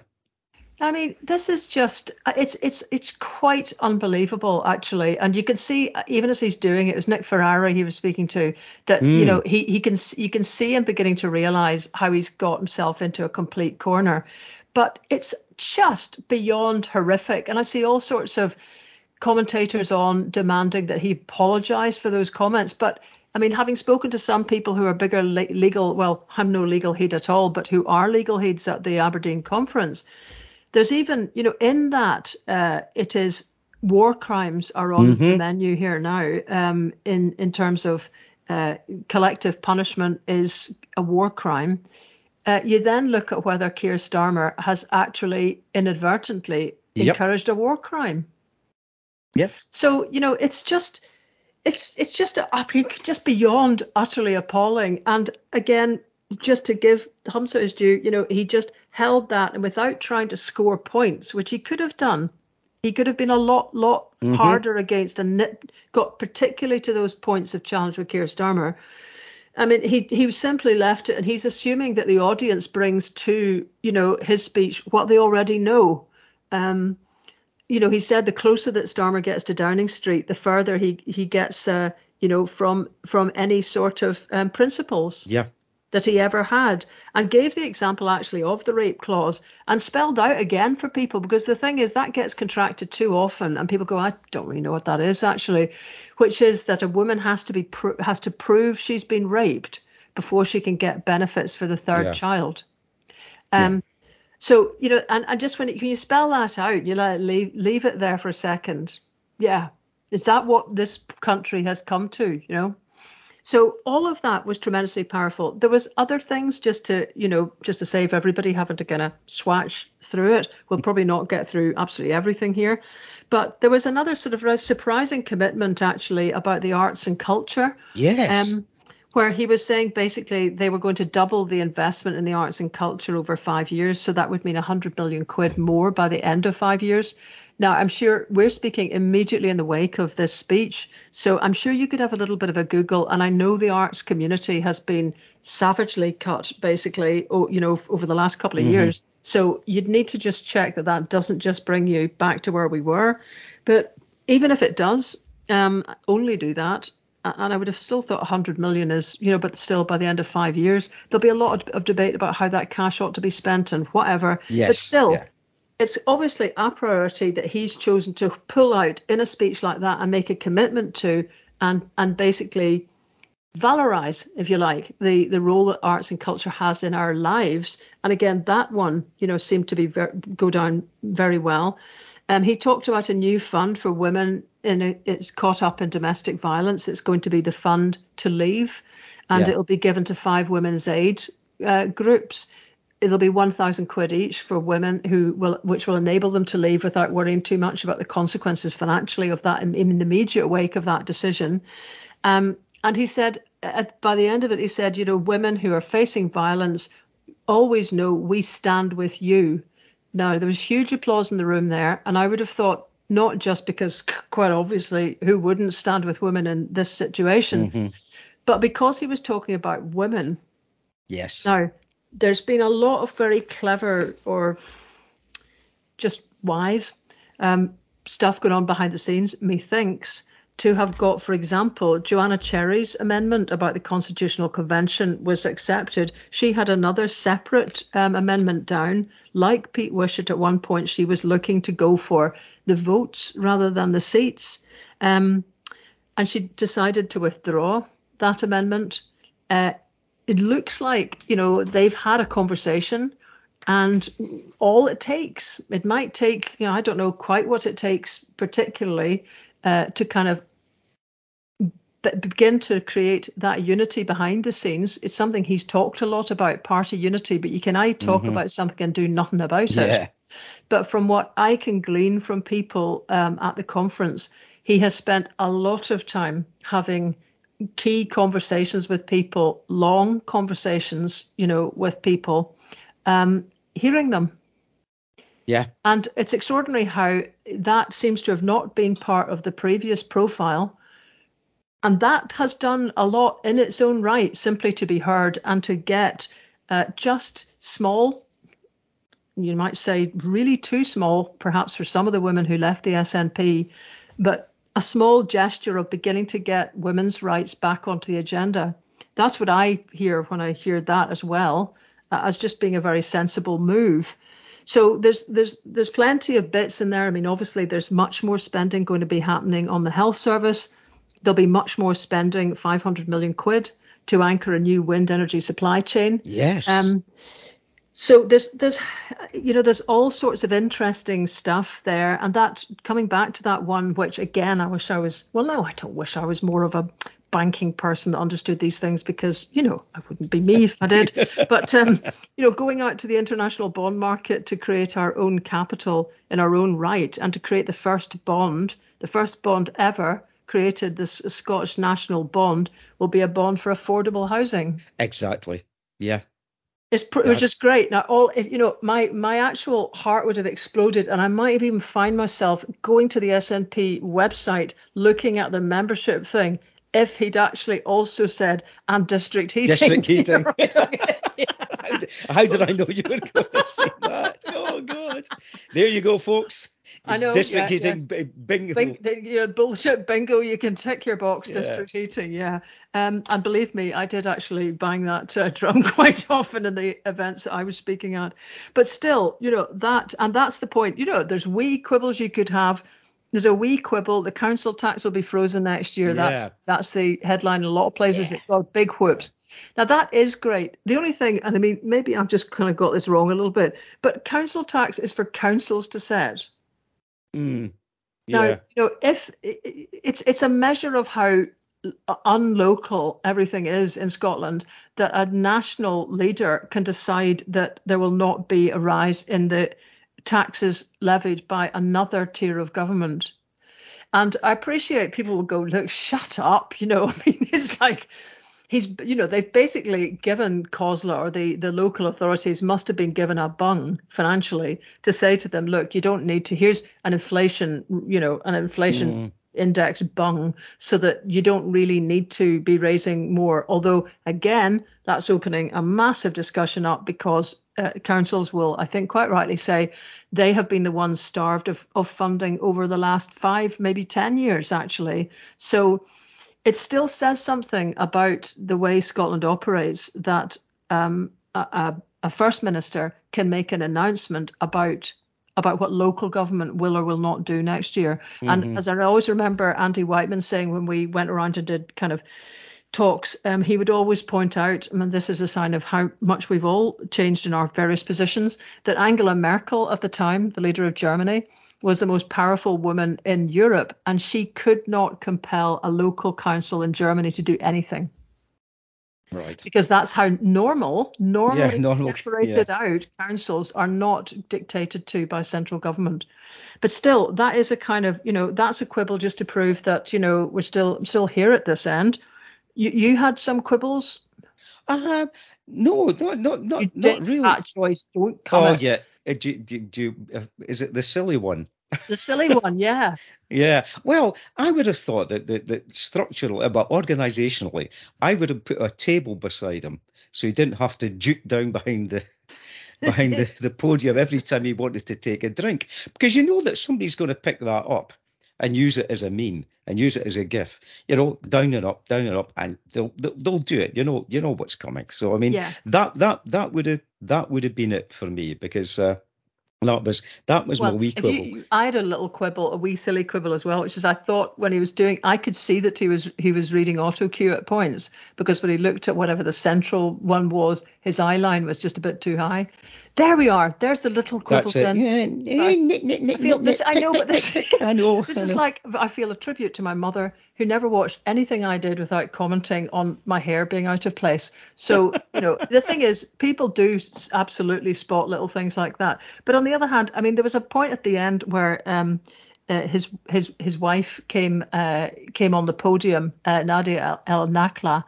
I mean, this is just it's it's it's quite unbelievable actually, and you can see even as he's doing it, it was Nick Ferrari he was speaking to that mm. you know he he can you can see him beginning to realize how he's got himself into a complete corner, but it's just beyond horrific, and I see all sorts of commentators on demanding that he apologize for those comments, but I mean, having spoken to some people who are bigger legal, well, I'm no legal head at all, but who are legal heads at the Aberdeen conference, there's even, you know, in that uh, it is war crimes are on mm-hmm. the menu here now. Um, in in terms of uh, collective punishment is a war crime. uh, you then look at whether Keir Starmer has actually inadvertently Yep. encouraged a war crime. Yep. So you know, it's just, it's it's just a, I mean, just beyond utterly appalling. And again, just to give Humza his due, you know, he just held that, and without trying to score points, which he could have done, he could have been a lot lot Mhm. harder against and got particularly to those points of challenge with Keir Starmer. I mean, he he simply left it, and he's assuming that the audience brings to you know his speech what they already know. Um, you know, he said the closer that Starmer gets to Downing Street, the further he he gets, uh, you know, from from any sort of um, principles Yeah. That he ever had, and gave the example actually of the rape clause and spelled out again for people because the thing is that gets contracted too often, and people go, I don't really know what that is actually, which is that a woman has to be pro- has to prove she's been raped before she can get benefits for the third Yeah. child. Um, so you know, and, and just when, it, when you spell that out, you it leave leave it there for a second. Yeah, is that what this country has come to? You know. So all of that was tremendously powerful. There was other things just to, you know, just to save everybody having to kind of swatch through it. We'll probably not get through absolutely everything here, but there was another sort of surprising commitment actually about the arts and culture. Yes. Um, where he was saying basically they were going to double the investment in the arts and culture over five years. So that would mean 100 million quid more by the end of five years. Now, I'm sure we're speaking immediately in the wake of this speech. So I'm sure you could have a little bit of a Google. And I know the arts community has been savagely cut, basically, you know, over the last couple of years. So you'd need to just check that that doesn't just bring you back to where we were. But even if it does um, only do that, and I would have still thought 100 million is, you know, but still by the end of five years, there'll be a lot of, of debate about how that cash ought to be spent and whatever. Yes, But still, yeah. It's obviously a priority that he's chosen to pull out in a speech like that and make a commitment to and and basically valorize, if you like, the the role that arts and culture has in our lives. And again, that one, you know, seemed to be ver- go down very well. Um, he talked about a new fund for women in a, it's caught up in domestic violence. It's going to be the fund to leave, and Yeah. it'll be given to five women's aid uh, groups. It'll be 1,000 quid each for women who will, which will enable them to leave without worrying too much about the consequences financially of that in, in the immediate wake of that decision. Um, and he said, at, by the end of it, he said, you know, women who are facing violence always know we stand with you. Now, there was huge applause in the room there, and I would have thought, not just because, quite obviously, who wouldn't stand with women in this situation, Mhm. but because he was talking about women. Yes. Now, there's been a lot of very clever or just wise um, stuff going on behind the scenes, methinks, to have got, for example, Joanna Cherry's amendment about the Constitutional Convention was accepted. She had another separate um, amendment down. Like Pete Wishart at one point, she was looking to go for the votes rather than the seats. Um, and she decided to withdraw that amendment. Uh, it looks like you know they've had a conversation and all it takes it might take you know i don't know quite what it takes particularly uh, to kind of be- begin to create that unity behind the scenes. It's something he's talked a lot about party unity but you can i talk about something and do nothing about it. Yeah. but from what I can glean from people um, at the conference, he has spent a lot of time having key conversations with people, long conversations, you know, with people, um, hearing them. Yeah. And it's extraordinary how that seems to have not been part of the previous profile. And that has done a lot in its own right, simply to be heard and to get uh, just small you might say really too small, perhaps for some of the women who left the SNP, but a small gesture of beginning to get women's rights back onto the agenda. That's what I hear when I hear that as well, uh, as just being a very sensible move. So there's there's there's plenty of bits in there. I mean, obviously there's much more spending going to be happening on the health service. There'll be much more spending, 500 million quid, to anchor a new wind energy supply chain. Yes. Um, so there's there's you know there's all sorts of interesting stuff there, and that coming back to that one, which again I wish I was well no I don't wish I was more of a banking person that understood these things because you know I wouldn't be me if I did. but um, you know, going out to the international bond market to create our own capital in our own right and to create the first bond, the first bond ever created, this Scottish national bond, will be a bond for affordable housing. Exactly. Yeah. It's pr- which is great. Now, all if you know, my my actual heart would have exploded, and I might have even find myself going to the SNP website, looking at the membership thing, if he'd actually also said and district heating. District heating. how, did, how, did, I know you were going to say that? Oh God! There you go, folks. I know. District yeah, heating yes. bingo. Bing, you know, bullshit bingo. You can tick your box. Yeah. District heating. Yeah. Um, and believe me, I did actually bang that uh, drum quite often in the events that I was speaking at. But still, you know that, and that's the point. You know, there's wee quibbles you could have there's a wee quibble. The council tax will be frozen next year. Yeah. That's that's the headline in a lot of places. Yeah. It got big whoops. Now that is great. The only thing, and I mean, maybe I've just kind of got this wrong a little bit, but council tax is for councils to set. Mm. Yeah. Now, you know, if it's it's a measure of how unlocal everything is in Scotland that a national leader can decide that there will not be a rise in the taxes levied by another tier of government. And I appreciate people will go, look, shut up. You know, I mean, it's like he's, you know, they've basically given COSLA or the, the local authorities must have been given a bung financially to say to them, look, you don't need to, here's an inflation, you know, an inflation. Mm index bung so that you don't really need to be raising more. Although, again, that's opening a massive discussion up because uh, councils will, I think, quite rightly say they have been the ones starved of, of funding over the last five, maybe 10 years, actually. So it still says something about the way Scotland operates that um, a, a First Minister can make an announcement about about what local government will or will not do next year. Mm-hmm. And as I always remember Andy Wightman saying when we went around and did kind of talks, um, he would always point out, and this is a sign of how much we've all changed in our various positions, that Angela Merkel at the time, the leader of Germany, was the most powerful woman in Europe, and she could not compel a local council in Germany to do anything. Right. Because that's how normal, normally yeah, normal, separated yeah. out councils are not dictated to by central government. But still, that is a kind of, you know, that's a quibble just to prove that, you know, we're still still here at this end. You you had some quibbles. Uh, no, not not not, not really. That choice don't come. Oh yeah, uh, do, do, do, uh, is it the silly one? The silly one, yeah. Yeah. Well, I would have thought that that, that structurally, but organisationally, I would have put a table beside him so he didn't have to juke down behind the behind the, the podium every time he wanted to take a drink. Because you know that somebody's going to pick that up and use it as a meme and use it as a gif. You know, down and up, down and up, and they'll they'll, they'll do it. You know, you know what's coming. So I mean, yeah. that that that would have that would have been it for me because. Uh, that was that was well, my wee quibble. You, I had a little quibble, a wee silly quibble as well, which is I thought when he was doing, I could see that he was he was reading auto cue at points because when he looked at whatever the central one was, his eye line was just a bit too high. There we are. There's the little quibble. That's it. Yeah. I, feel this. I know, but this. I know. This I is know. like I feel a tribute to my mother who never watched anything I did without commenting on my hair being out of place. So you know, the thing is, people do absolutely spot little things like that. But on the other hand, I mean, there was a point at the end where. Um, uh, his his his wife came uh, came on the podium, uh, Nadia El Nakla,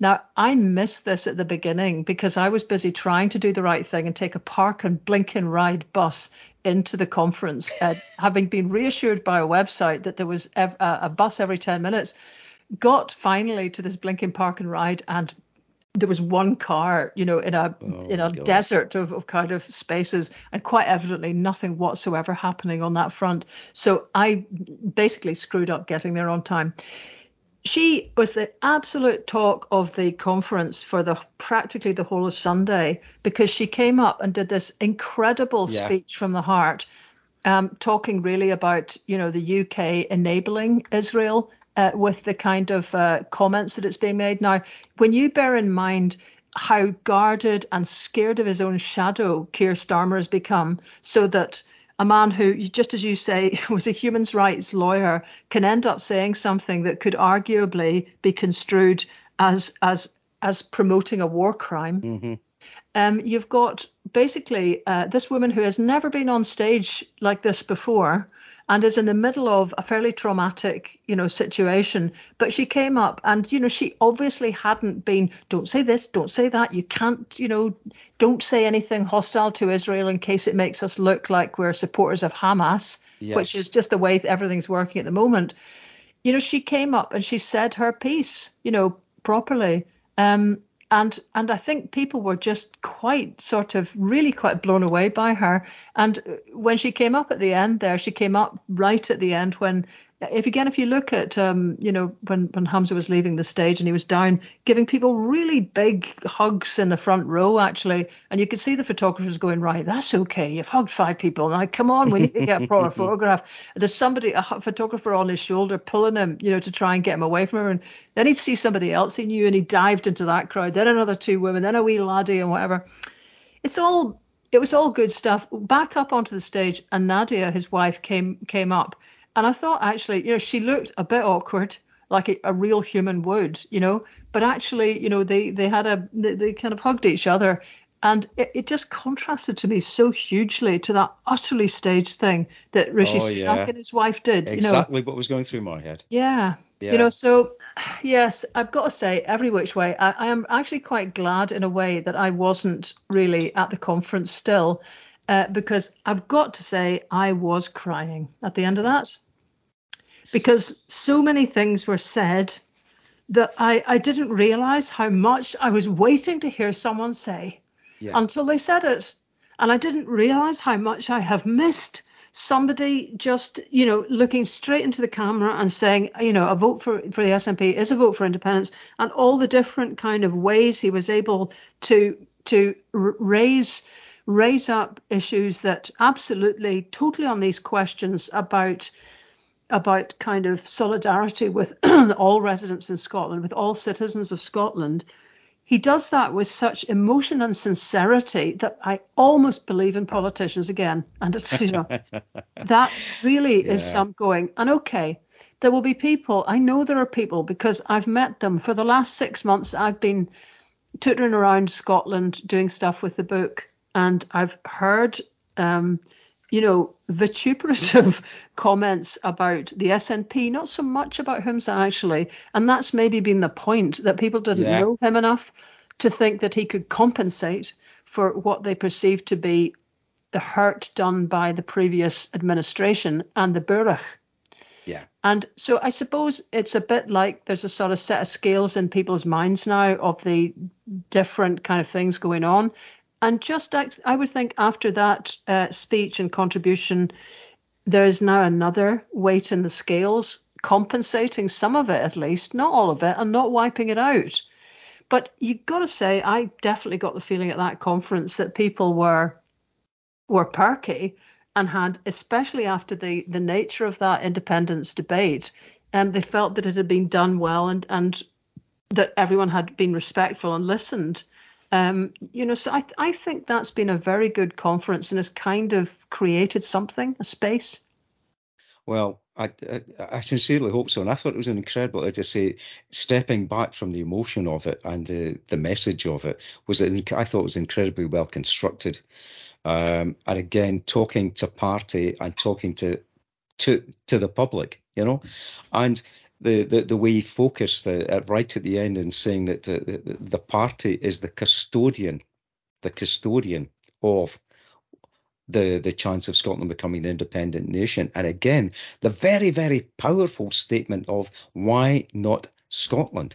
now, I missed this at the beginning because I was busy trying to do the right thing and take a park and blink and ride bus into the conference, uh, having been reassured by a website that there was ev- uh, a bus every 10 minutes. Got finally to this blinking park and ride, and there was one car, you know, in a oh, in a God. desert of, of kind of spaces, and quite evidently nothing whatsoever happening on that front. So I basically screwed up getting there on time she was the absolute talk of the conference for the practically the whole of Sunday because she came up and did this incredible yeah. speech from the heart, um, talking really about you know the UK enabling Israel uh, with the kind of uh, comments that it's being made now. When you bear in mind how guarded and scared of his own shadow Keir Starmer has become, so that a man who, just as you say, was a human rights lawyer, can end up saying something that could arguably be construed as as as promoting a war crime. Mm-hmm. Um, you've got basically uh, this woman who has never been on stage like this before and is in the middle of a fairly traumatic, you know, situation. But she came up and, you know, she obviously hadn't been, don't say this, don't say that. You can't, you know, don't say anything hostile to Israel in case it makes us look like we're supporters of Hamas, yes. which is just the way everything's working at the moment. You know, she came up and she said her piece, you know, properly. Um, and and I think people were just quite sort of really quite blown away by her. And uh, when she came up at the end there, she came up right at the end when if again, if you look at, um, you know, when when Humza was leaving the stage and he was down giving people really big hugs in the front row, actually, and you could see the photographers going, right, that's okay, you've hugged five people, now come on, we need to get a proper photograph. There's somebody, a photographer on his shoulder, pulling him, you know, to try and get him away from her, and then he'd see somebody else he knew, and he dived into that crowd. Then another two women, then a wee laddie, and whatever. It's all, it was all good stuff. Back up onto the stage, and Nadia, his wife, came came up and I thought actually, you know, she looked a bit awkward, like a, a real human would, you know. But actually, you know, they they had a they, they kind of hugged each other, and it, it, just contrasted to me so hugely to that utterly staged thing that Rishi oh, yeah. Sunak and his wife did. Exactly you know. what was going through my head. Yeah. yeah. You know, so yes, I've got to say, every which way, I, I am actually quite glad in a way that I wasn't really at the conference still uh, because I've got to say I was crying at the end of that because so many things were said that I, I didn't realize how much I was waiting to hear someone say yeah. until they said it. And I didn't realize how much I have missed somebody just, you know, looking straight into the camera and saying, you know, a vote for, for the SNP is a vote for independence and all the different kind of ways he was able to to raise raise up issues that absolutely, totally on these questions about about kind of solidarity with all residents in Scotland, with all citizens of Scotland. He does that with such emotion and sincerity that I almost believe in politicians again. And it's, you know, that really yeah. is some going. And okay, there will be people, I know there are people because I've met them for the last six months. I've been tutoring around Scotland doing stuff with the book and I've heard, um, you know, vituperative comments about the SNP, not so much about Humza actually, and that's maybe been the point that people didn't yeah. know him enough to think that he could compensate for what they perceived to be the hurt done by the previous administration and the Bearach. Yeah. And so I suppose it's a bit like there's a sort of set of scales in people's minds now of the different kind of things going on and just I would think after that uh, speech and contribution, there is now another weight in the scales, compensating some of it at least, not all of it, and not wiping it out. But you have got to say, I definitely got the feeling at that conference that people were were perky and had, especially after the the nature of that independence debate, and um, they felt that it had been done well and and that everyone had been respectful and listened. Um, you know, so I, I think that's been a very good conference and has kind of created something, a space. Well, I, I, I, sincerely hope so, and I thought it was an incredible. As I say, stepping back from the emotion of it and the the message of it was, I thought was incredibly well constructed. Um, and again, talking to party and talking to to to the public, you know, and the, the, the way he focused right at the end in saying that uh, the, the party is the custodian, the custodian of the the chance of Scotland becoming an independent nation. And again, the very very powerful statement of why not Scotland?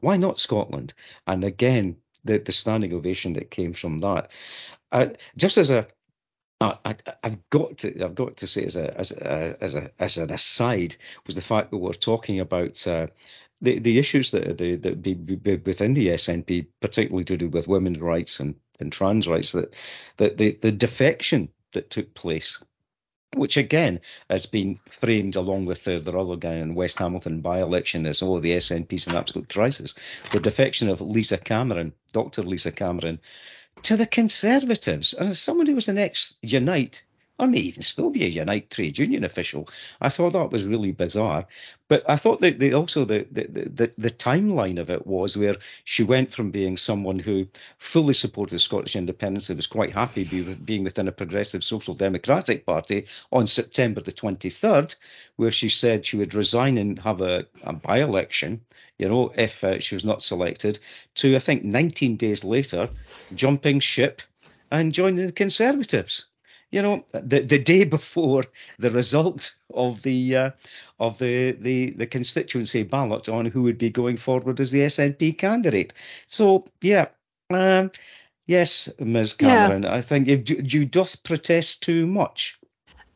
Why not Scotland? And again, the the standing ovation that came from that. Uh, just as a I, have got to I've got to say as a as a, as a as an aside was the fact that we're talking about uh, the the issues that the that be, be within the SNP, particularly to do with women's rights and, and trans rights, that that the the defection that took place. Which again has been framed along with the, the in West Hamilton by election as oh the SNP's an absolute crisis. The defection of Lisa Cameron, Dr. Lisa Cameron, to the Conservatives. And as someone who was an ex Unite or may even still be a Unite trade union official. I thought that was really bizarre. But I thought that also the, the, the, the timeline of it was where she went from being someone who fully supported Scottish independence and was quite happy be, being within a progressive social democratic party on September the 23rd, where she said she would resign and have a, a by election you know, if uh, she was not selected, to I think 19 days later, jumping ship and joining the Conservatives you know, the the day before the result of the uh, of the, the the constituency ballot on who would be going forward as the SNP candidate. So yeah, um, yes, Ms. Cameron, yeah. I think you, you doth protest too much.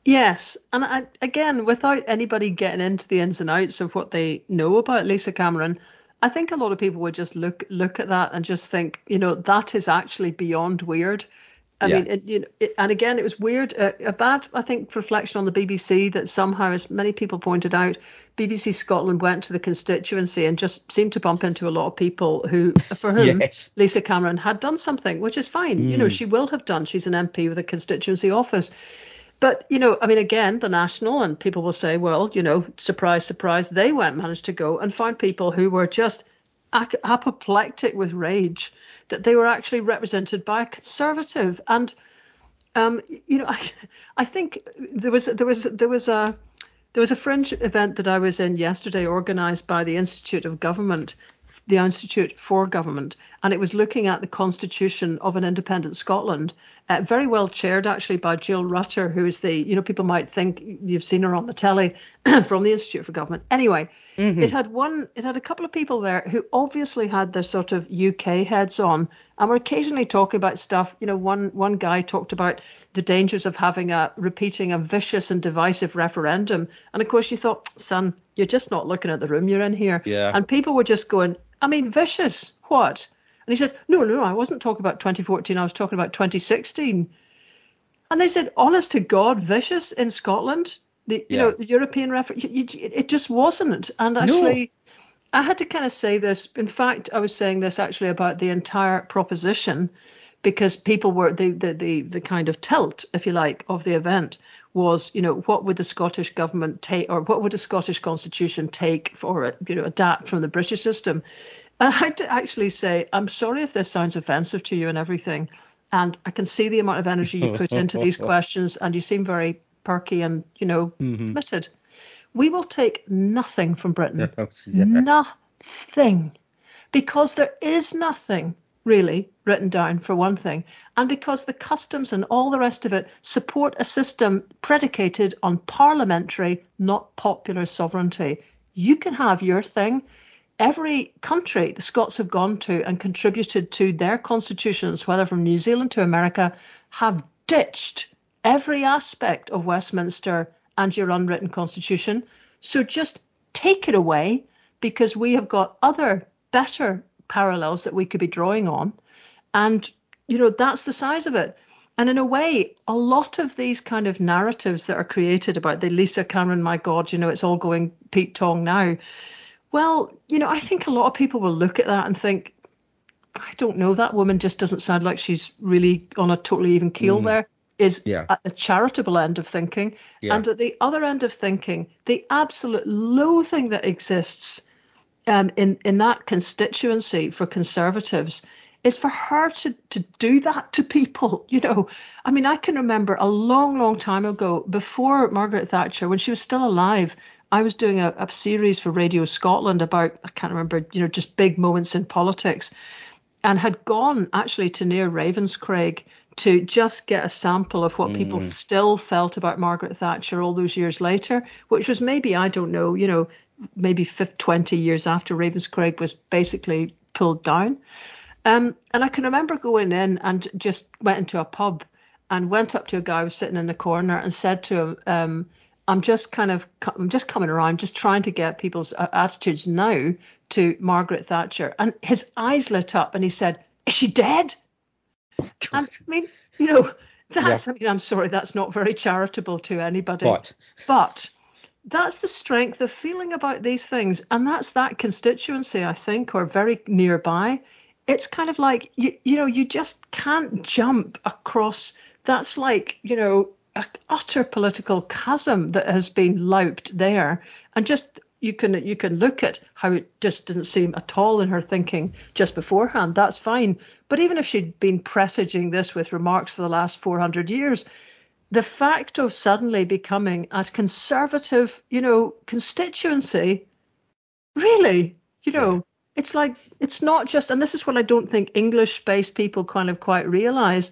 Yes, and I, again, without anybody getting into the ins and outs of what they know about Lisa Cameron, I think a lot of people would just look look at that and just think, you know, that is actually beyond weird. I yeah. mean, it, you know, it, and again, it was weird. Uh, a bad, I think, reflection on the BBC that somehow, as many people pointed out, BBC Scotland went to the constituency and just seemed to bump into a lot of people who, for whom yes. Lisa Cameron had done something, which is fine. Mm. You know, mm. she will have done. She's an MP with a constituency office. But, you know, I mean, again, the National, and people will say, well, you know, surprise, surprise, they went, managed to go and find people who were just apoplectic with rage that they were actually represented by a conservative. And um, you know, I, I think there was there was there was a there was a fringe event that I was in yesterday, organised by the Institute of Government, the Institute for Government, and it was looking at the constitution of an independent Scotland, uh, very well chaired actually by Jill Rutter, who is the, you know, people might think you've seen her on the telly from the Institute for Government. Anyway, mm-hmm. it had one, it had a couple of people there who obviously had their sort of UK heads on, and were occasionally talking about stuff. You know, one one guy talked about the dangers of having a repeating a vicious and divisive referendum, and of course you thought, son, you're just not looking at the room you're in here. Yeah. And people were just going, I mean, vicious. What? And he said, No, no, I wasn't talking about 2014. I was talking about 2016. And they said, honest to God, vicious in Scotland. The you yeah. know the European reference, it just wasn't. And actually, no. I had to kind of say this. In fact, I was saying this actually about the entire proposition because people were the, the the the kind of tilt, if you like, of the event was, you know, what would the Scottish government take, or what would the Scottish constitution take for it, you know, adapt from the British system? And I had to actually say, I'm sorry if this sounds offensive to you and everything. And I can see the amount of energy you put into these questions, and you seem very perky and, you know, mm-hmm. committed. We will take nothing from Britain. yeah. Nothing. Because there is nothing really written down for one thing, and because the customs and all the rest of it support a system predicated on parliamentary, not popular sovereignty. You can have your thing, every country the Scots have gone to and contributed to their constitutions, whether from New Zealand to America, have ditched every aspect of Westminster and your unwritten constitution. So just take it away because we have got other better parallels that we could be drawing on. And, you know, that's the size of it. And in a way, a lot of these kind of narratives that are created about the Lisa Cameron, my God, you know, it's all going Pete Tong now well, you know, I think a lot of people will look at that and think, I don't know, that woman just doesn't sound like she's really on a totally even keel mm. there. Is yeah. at the charitable end of thinking. Yeah. And at the other end of thinking, the absolute loathing that exists um, in, in that constituency for conservatives is for her to, to do that to people. You know, I mean, I can remember a long, long time ago, before Margaret Thatcher, when she was still alive, I was doing a, a series for Radio Scotland about I can't remember, you know, just big moments in politics, and had gone actually to near Ravenscraig to just get a sample of what mm. people still felt about Margaret Thatcher all those years later, which was maybe I don't know, you know, maybe 50, 20 years after Ravenscraig was basically pulled down. Um, and I can remember going in and just went into a pub and went up to a guy who was sitting in the corner and said to him, um, I'm just kind of I'm just coming around, just trying to get people's uh, attitudes now to Margaret Thatcher. And his eyes lit up, and he said, "Is she dead?" And I mean, you know, that's yeah. I mean, I'm sorry, that's not very charitable to anybody. But, but that's the strength of feeling about these things, and that's that constituency, I think, or very nearby. It's kind of like you, you know, you just can't jump across. That's like, you know, a utter political chasm that has been louped there, and just you can you can look at how it just didn't seem at all in her thinking just beforehand. That's fine. But even if she'd been presaging this with remarks for the last 400 years, the fact of suddenly becoming a conservative, you know, constituency, really, you know. It's like it's not just, and this is what I don't think English-based people kind of quite realize,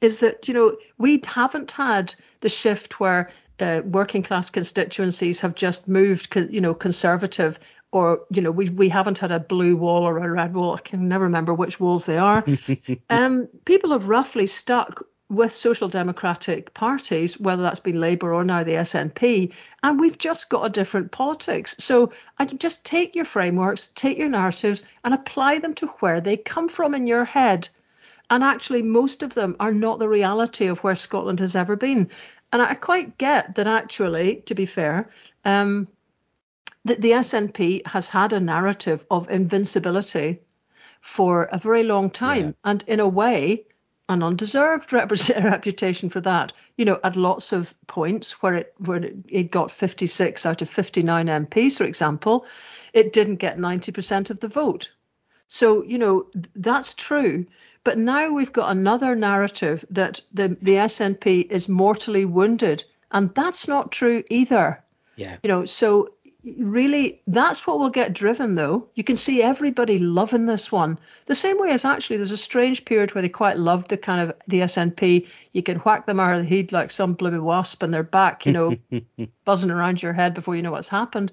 is that you know we haven't had the shift where uh, working class constituencies have just moved, you know, conservative, or you know, we we haven't had a blue wall or a red wall. I can never remember which walls they are. um, people have roughly stuck with social democratic parties, whether that's been Labour or now the SNP, and we've just got a different politics. So I just take your frameworks, take your narratives, and apply them to where they come from in your head. And actually, most of them are not the reality of where Scotland has ever been. And I quite get that, actually, to be fair, um, that the SNP has had a narrative of invincibility for a very long time. Yeah. And in a way, an undeserved rep- reputation for that. You know, at lots of points where it where it got 56 out of 59 MPs, for example, it didn't get 90% of the vote. So you know that's true. But now we've got another narrative that the the SNP is mortally wounded, and that's not true either. Yeah. You know, so really that's what will get driven though. You can see everybody loving this one. The same way as actually there's a strange period where they quite loved the kind of the snp you can whack them out of the head like some bloody wasp and they're back you know buzzing around your head before you know what's happened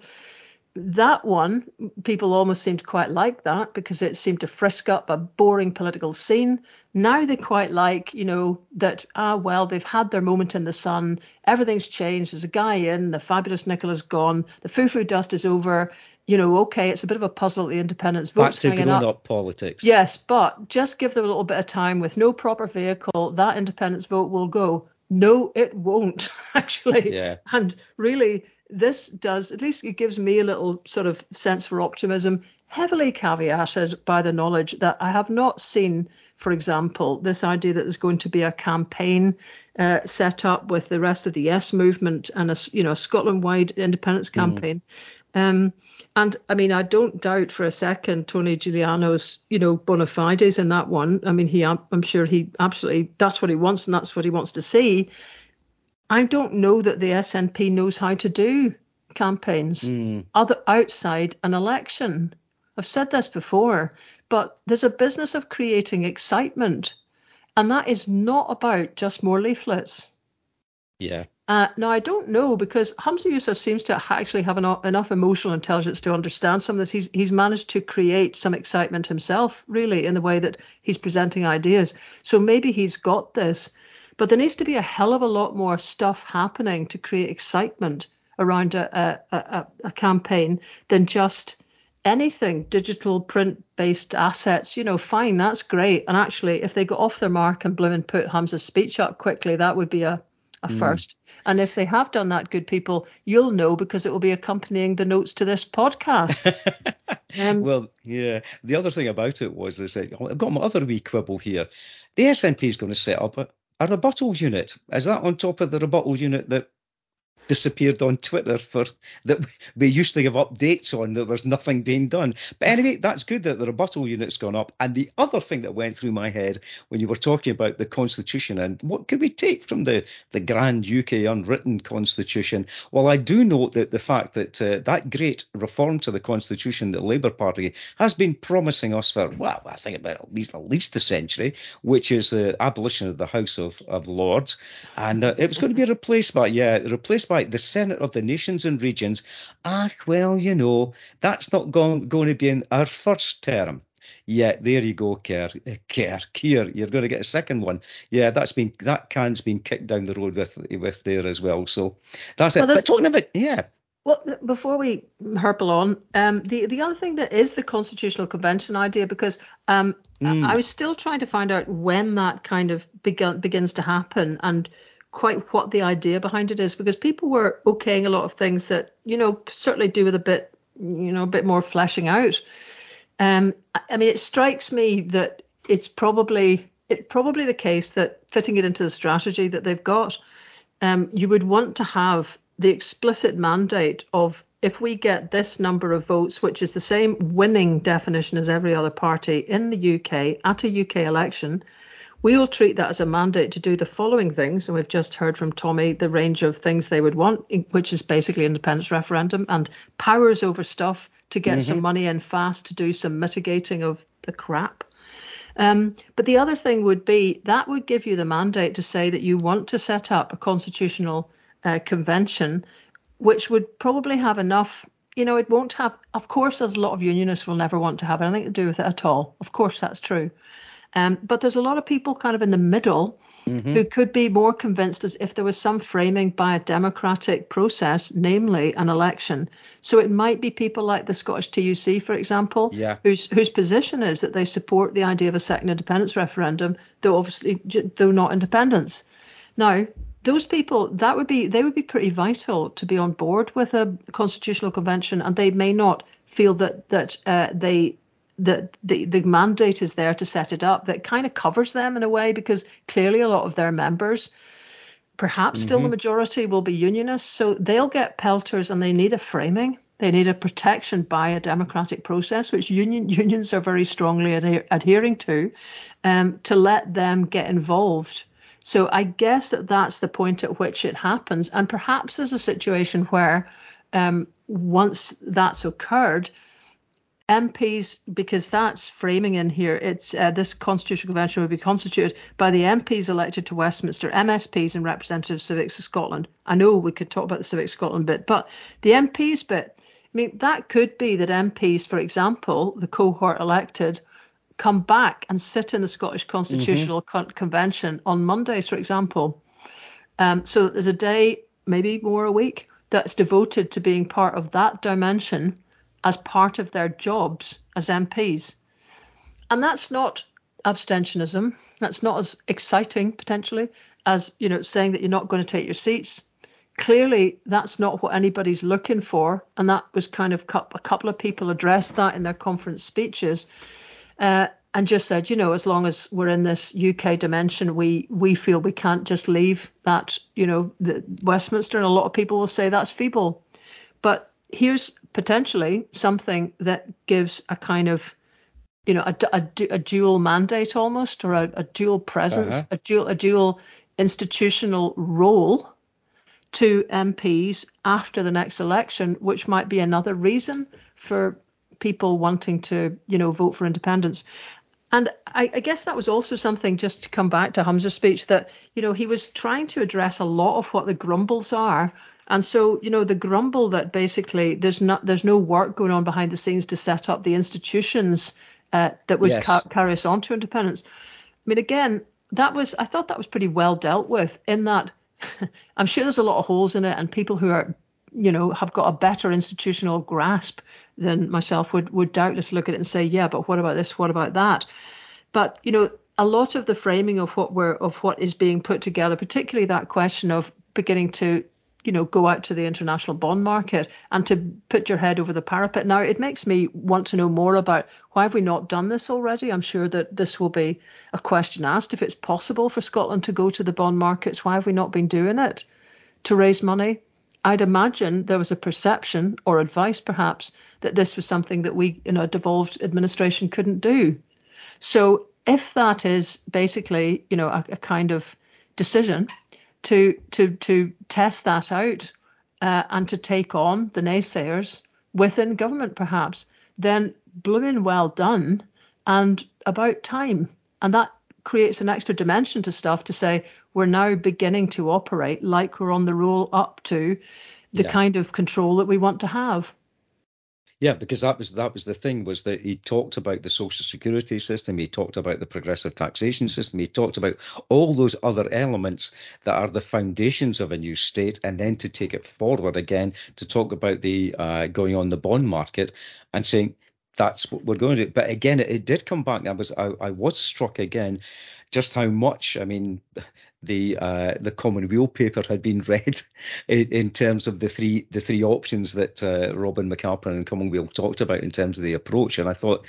that one, people almost seemed quite like that because it seemed to frisk up a boring political scene. Now they quite like, you know, that, ah, well, they've had their moment in the sun. Everything's changed. There's a guy in, the fabulous Nicola's gone, the foo foo dust is over. You know, okay, it's a bit of a puzzle at the independence votes Back to grown up. up politics. Yes, but just give them a little bit of time with no proper vehicle, that independence vote will go. No, it won't, actually. Yeah. And really, this does, at least it gives me a little sort of sense for optimism, heavily caveated by the knowledge that I have not seen, for example, this idea that there's going to be a campaign uh, set up with the rest of the Yes movement and a you know a Scotland-wide independence mm. campaign. Mm. Um, and I mean, I don't doubt for a second Tony Giugliano's, you know, bona fides in that one. I mean, he, I'm sure he absolutely, that's what he wants and that's what he wants to see. I don't know that the SNP knows how to do campaigns mm. other outside an election. I've said this before, but there's a business of creating excitement, and that is not about just more leaflets. Yeah. Uh, now I don't know because Humza Yousaf seems to actually have enough emotional intelligence to understand some of this. He's he's managed to create some excitement himself, really, in the way that he's presenting ideas. So maybe he's got this. But there needs to be a hell of a lot more stuff happening to create excitement around a, a, a, a campaign than just anything digital print based assets. You know, fine, that's great. And actually, if they got off their mark and blew and put Humza's speech up quickly, that would be a, a mm. first. And if they have done that, good people, you'll know because it will be accompanying the notes to this podcast. um, well, yeah. The other thing about it was this I've got my other wee quibble here. The SNP is going to set up a, a rebuttals unit. Is that on top of the rebuttal unit that disappeared on Twitter for that we used to give updates on that there's nothing being done. But anyway, that's good that the rebuttal unit's gone up. And the other thing that went through my head when you were talking about the constitution and what could we take from the the grand UK unwritten constitution? Well, I do note that the fact that uh, that great reform to the constitution that Labour Party has been promising us for well, I think about at least at least a century, which is the abolition of the House of, of Lords, and uh, it was going to be replaced by yeah, replaced by the Senate of the Nations and Regions. Ah, well, you know, that's not going, going to be in our first term. Yeah, there you go, Kerr. Kerr, Keir, you're going to get a second one. Yeah, that's been that can's been kicked down the road with with there as well. So that's well, it. But talking about yeah. Well, before we hurple on, um, the the other thing that is the constitutional convention idea, because um, mm. I, I was still trying to find out when that kind of begun, begins to happen, and quite what the idea behind it is because people were okaying a lot of things that you know certainly do with a bit you know a bit more fleshing out. Um i mean it strikes me that it's probably it probably the case that fitting it into the strategy that they've got um, you would want to have the explicit mandate of if we get this number of votes, which is the same winning definition as every other party in the UK at a UK election, we will treat that as a mandate to do the following things. And we've just heard from Tommy the range of things they would want, which is basically independence referendum and powers over stuff to get mm-hmm. some money in fast to do some mitigating of the crap. Um, but the other thing would be that would give you the mandate to say that you want to set up a constitutional uh, convention, which would probably have enough. You know, it won't have. Of course, there's a lot of unionists will never want to have anything to do with it at all. Of course, that's true. Um, but there's a lot of people kind of in the middle mm-hmm. who could be more convinced as if there was some framing by a democratic process, namely an election. So it might be people like the Scottish TUC, for example, yeah. whose whose position is that they support the idea of a second independence referendum, though obviously though not independence. Now, those people that would be they would be pretty vital to be on board with a constitutional convention, and they may not feel that that uh, they that the, the mandate is there to set it up that kind of covers them in a way because clearly a lot of their members perhaps mm-hmm. still the mm-hmm. majority will be unionists so they'll get pelters and they need a framing they need a protection by a democratic process which union unions are very strongly adher- adhering to um, to let them get involved so i guess that that's the point at which it happens and perhaps there's a situation where um, once that's occurred MPs, because that's framing in here, it's uh, this constitutional convention will be constituted by the MPs elected to Westminster, MSPs, and representative civics of Scotland. I know we could talk about the Civic Scotland bit, but the MPs bit, I mean, that could be that MPs, for example, the cohort elected, come back and sit in the Scottish Constitutional mm-hmm. Con- Convention on Mondays, for example. Um, so there's a day, maybe more a week, that's devoted to being part of that dimension as part of their jobs as MPs. And that's not abstentionism. That's not as exciting potentially as you know saying that you're not going to take your seats. Clearly, that's not what anybody's looking for, and that was kind of a couple of people addressed that in their conference speeches, uh, and just said, you know, as long as we're in this UK dimension, we we feel we can't just leave that, you know, Westminster, and a lot of people will say that's feeble, but here's potentially something that gives a kind of you know a, a, a dual mandate almost or a, a dual presence uh-huh. a dual a dual institutional role to MPs after the next election which might be another reason for people wanting to you know vote for independence and I, I, guess that was also something, just to come back to Humza's speech, that you know he was trying to address a lot of what the grumbles are and so, you know, the grumble that basically there's not there's no work going on behind the scenes to set up the institutions uh, that would yes. ca- carry us on to independence. I mean, again, that was I thought that was pretty well dealt with in that I'm sure there's a lot of holes in it, and people who are you know have got a better institutional grasp than myself would would doubtless look at it and say, yeah, but what about this? What about that? But you know, a lot of the framing of what we're of what is being put together, particularly that question of beginning to you know, go out to the international bond market and to put your head over the parapet. Now, it makes me want to know more about why have we not done this already? I'm sure that this will be a question asked. If it's possible for Scotland to go to the bond markets, why have we not been doing it to raise money? I'd imagine there was a perception or advice, perhaps, that this was something that we, in a devolved administration, couldn't do. So, if that is basically, you know, a, a kind of decision to to to test that out uh, and to take on the naysayers within government, perhaps, then blooming well done and about time. And that creates an extra dimension to stuff to say we're now beginning to operate like we're on the roll up to the yeah. kind of control that we want to have. Yeah, because that was that was the thing was that he talked about the social security system, he talked about the progressive taxation system, he talked about all those other elements that are the foundations of a new state, and then to take it forward again to talk about the uh, going on the bond market and saying that's what we're going to do. But again, it, it did come back. I was I, I was struck again just how much. I mean, the uh, the Commonweal paper had been read in, in, terms of the three the three options that uh, Robin McAlpine and Commonweal talked about in terms of the approach, and I thought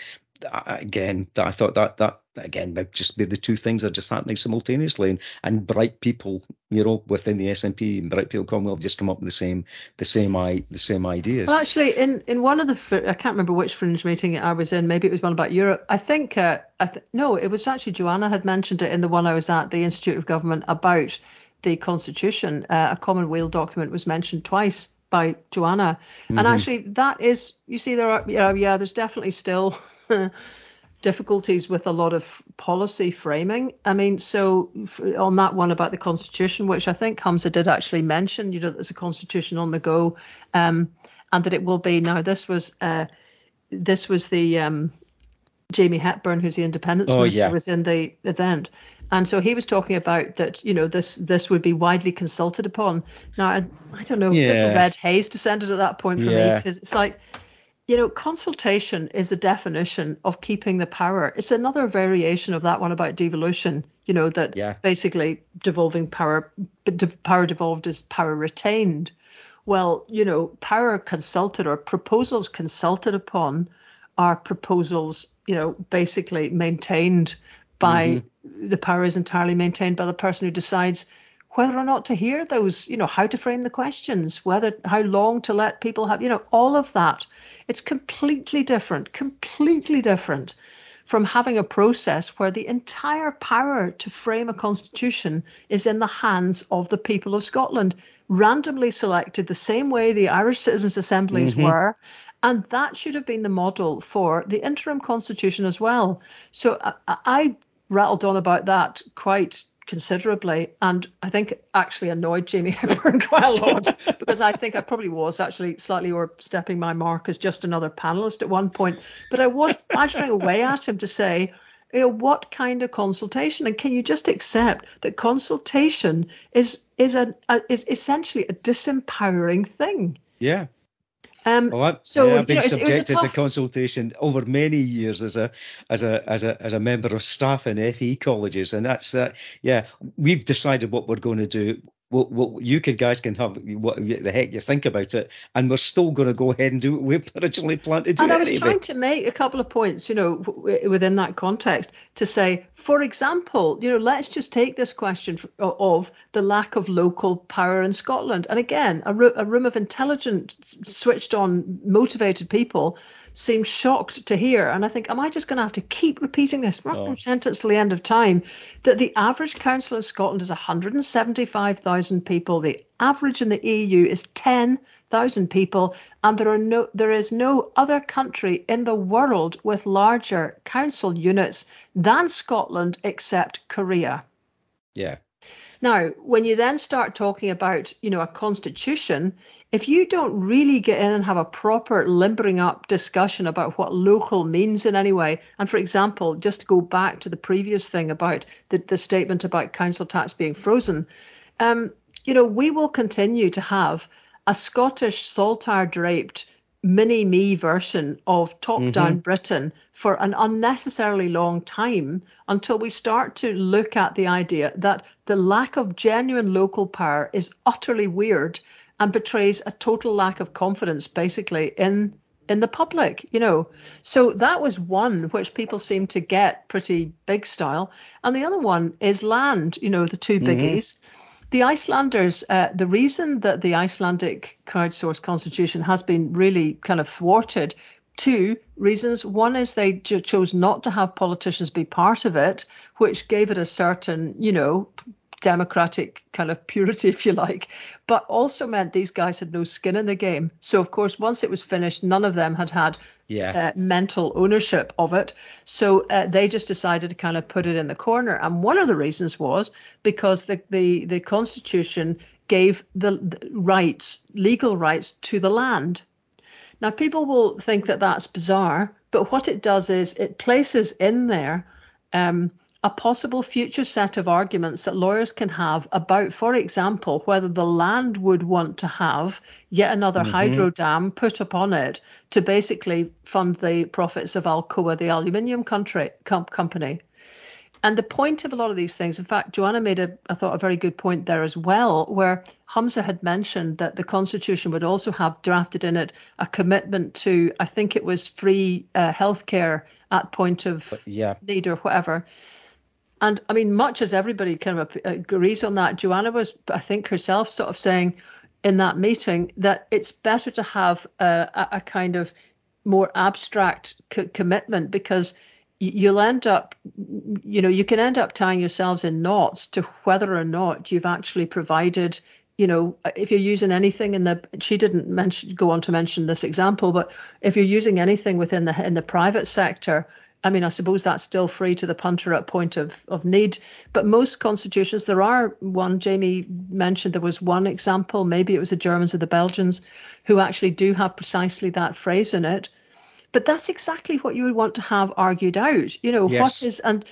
again, I thought that that again that just be the two things are just happening simultaneously, and, and bright people, you know, within the SNP and bright people Commonweal just come up with the same the same i the same ideas. Well, actually, in in one of the I can't remember which fringe meeting I was in. Maybe it was one about Europe. I think uh, I th- no, it was actually Joanna had mentioned it in the one I was at the Institute of Government about the Constitution. Uh, a Commonweal document was mentioned twice by Joanna, mm-hmm. and actually that is you see there are know, yeah there's definitely still difficulties with a lot of policy framing. I mean, so on that one about the constitution, which I think Humza did actually mention, you know, there's a constitution on the go, um, and that it will be now. This was uh, this was the um, Jamie Hepburn, who's the Independence oh, Minister, yeah. was in the event. And so he was talking about that, you know, this this would be widely consulted upon. Now, I, I don't know, yeah. red haze descended at that point for yeah. me because it's like, you know, consultation is a definition of keeping the power. It's another variation of that one about devolution, you know, that yeah. basically devolving power, power devolved is power retained. Well, you know, power consulted or proposals consulted upon are proposals, you know, basically maintained by mm-hmm. the power is entirely maintained by the person who decides whether or not to hear those, you know, how to frame the questions, whether how long to let people have, you know, all of that. It's completely different, completely different from having a process where the entire power to frame a constitution is in the hands of the people of Scotland, randomly selected the same way the Irish citizens' assemblies mm-hmm. were. And that should have been the model for the interim constitution as well. So I, I rattled on about that quite considerably and I think actually annoyed Jamie Hepburn quite a lot because I think I probably was actually slightly overstepping my mark as just another panelist at one point. But I was badgering away at him to say, you know, what kind of consultation? And can you just accept that consultation is is a, a is essentially a disempowering thing? Yeah. Um, well, I, so yeah, I've been know, subjected tough... to consultation over many years as a as a as a as a member of staff in FE colleges, and that's uh, yeah. We've decided what we're going to do what, what you could guys can have what the heck you think about it, and we're still going to go ahead and do what we originally planned to do. And I was anyway. trying to make a couple of points, you know, w- within that context, to say, for example, you know, let's just take this question of the lack of local power in Scotland, and again, a, ro- a room of intelligent, switched on, motivated people seemed shocked to hear. And I think, am I just going to have to keep repeating this oh. sentence till the end of time? That the average council in Scotland is 175,000 people. The average in the EU is 10,000 people, and there are no there is no other country in the world with larger council units than Scotland except Korea. Yeah. Now, when you then start talking about, you know, a constitution, if you don't really get in and have a proper limbering up discussion about what local means in any way, and for example, just to go back to the previous thing about the, the statement about council tax being frozen, um, you know, we will continue to have a Scottish saltire draped mini me version of top down mm-hmm. Britain for an unnecessarily long time until we start to look at the idea that the lack of genuine local power is utterly weird and betrays a total lack of confidence basically in in the public you know so that was one which people seem to get pretty big style and the other one is land you know the two mm-hmm. biggies mm-hmm the Icelanders, uh, the reason that the Icelandic crowdsourced constitution has been really kind of thwarted, two reasons. One is they chose not to have politicians be part of it, which gave it a certain, you know, democratic kind of purity, if you like, but also meant these guys had no skin in the game. So, of course, once it was finished, none of them had had yeah. uh, mental ownership of it. So uh, they just decided to kind of put it in the corner. And one of the reasons was because the the, the Constitution gave the, the rights, legal rights to the land. Now, people will think that that's bizarre, but what it does is it places in there um, a possible future set of arguments that lawyers can have about, for example, whether the land would want to have yet another mm-hmm. hydro dam put upon it to basically fund the profits of Alcoa, the aluminium country, com- company. and the point of a lot of these things, in fact, Joanna made a, I thought, a very good point there as well, where Humza had mentioned that the Constitution would also have drafted in it a commitment to, I think it was free uh, healthcare at point of yeah. need or whatever. And I mean, much as everybody kind of agrees on that, Joanna was, I think, herself sort of saying in that meeting that it's better to have a, a kind of more abstract co- commitment because you'll end up, you know, you can end up tying yourselves in knots to whether or not you've actually provided you know, if you're using anything in the, she didn't mention, go on to mention this example, but if you're using anything within the in the private sector, I mean, I suppose that's still free to the punter at point of, of need. But most constitutions, there are one, Jamie mentioned there was one example, maybe it was the Germans or the Belgians, who actually do have precisely that phrase in it. But that's exactly what you would want to have argued out. You know, yes. what is, and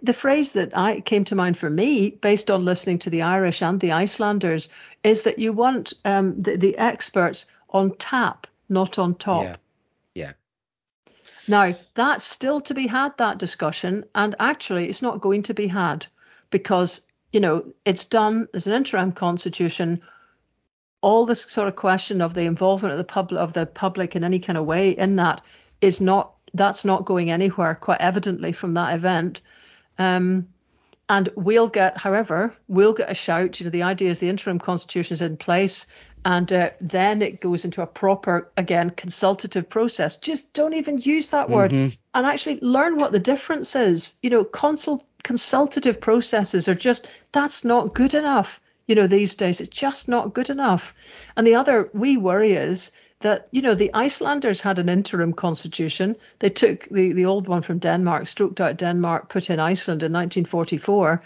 the phrase that I came to mind for me, based on listening to the Irish and the Icelanders, is that you want um, the, the experts on tap, not on top. Yeah. yeah. Now, that's still to be had, that discussion, and actually it's not going to be had because, you know, it's done, there's an interim constitution. All this sort of question of the involvement of the public of the public in any kind of way in that is not that's not going anywhere quite evidently from that event. Um, and we'll get, however, we'll get a shout. You know, the idea is the interim constitution is in place, and uh, then it goes into a proper, again, consultative process. Just don't even use that word, mm-hmm. and actually learn what the difference is. You know, consult consultative processes are just that's not good enough. You know, these days it's just not good enough. And the other we worry is that you know the Icelanders had an interim constitution. They took the the old one from Denmark, stroked out Denmark, put in Iceland in 1944.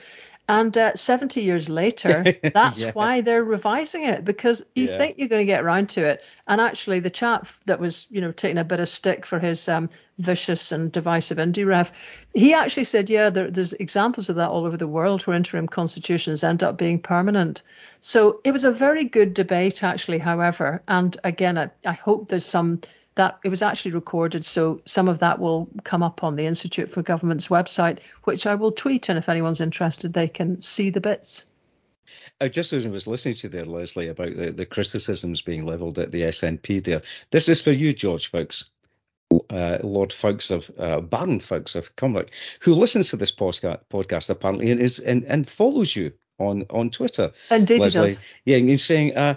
And uh, 70 years later, that's yeah. why they're revising it because you yeah. think you're going to get around to it. And actually, the chap that was, you know, taking a bit of stick for his um, vicious and divisive indie ref, he actually said, yeah, there, there's examples of that all over the world where interim constitutions end up being permanent. So it was a very good debate, actually, however. And again, I, I hope there's some that it was actually recorded, so some of that will come up on the Institute for Government's website, which I will tweet, and if anyone's interested, they can see the bits. Uh, just as I was listening to there, Lesley, about the, the criticisms being levelled at the SNP there, this is for you, George Foulkes, uh, Lord Foulkes of uh, Baron Foulkes of Cumnock, who listens to this podcast, podcast apparently and is and, and follows you on on Twitter. Indeed, Lesley. he does. Yeah, and he's saying uh,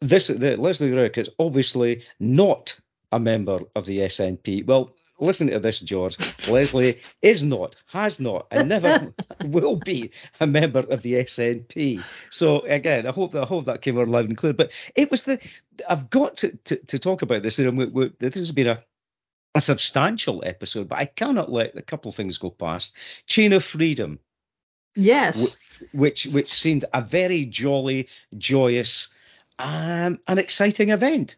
this. The, Lesley Riddoch is obviously not a member of the SNP. Well, listen to this, George. Lesley is not, has not, and never will be a member of the SNP. So again, I hope that I hope that came out loud and clear. But it was the I've got to to, to talk about this. And we, we, this has been a a substantial episode, but I cannot let a couple of things go past. Chain of Freedom. Yes. Which which seemed a very jolly, joyous, um, an exciting event.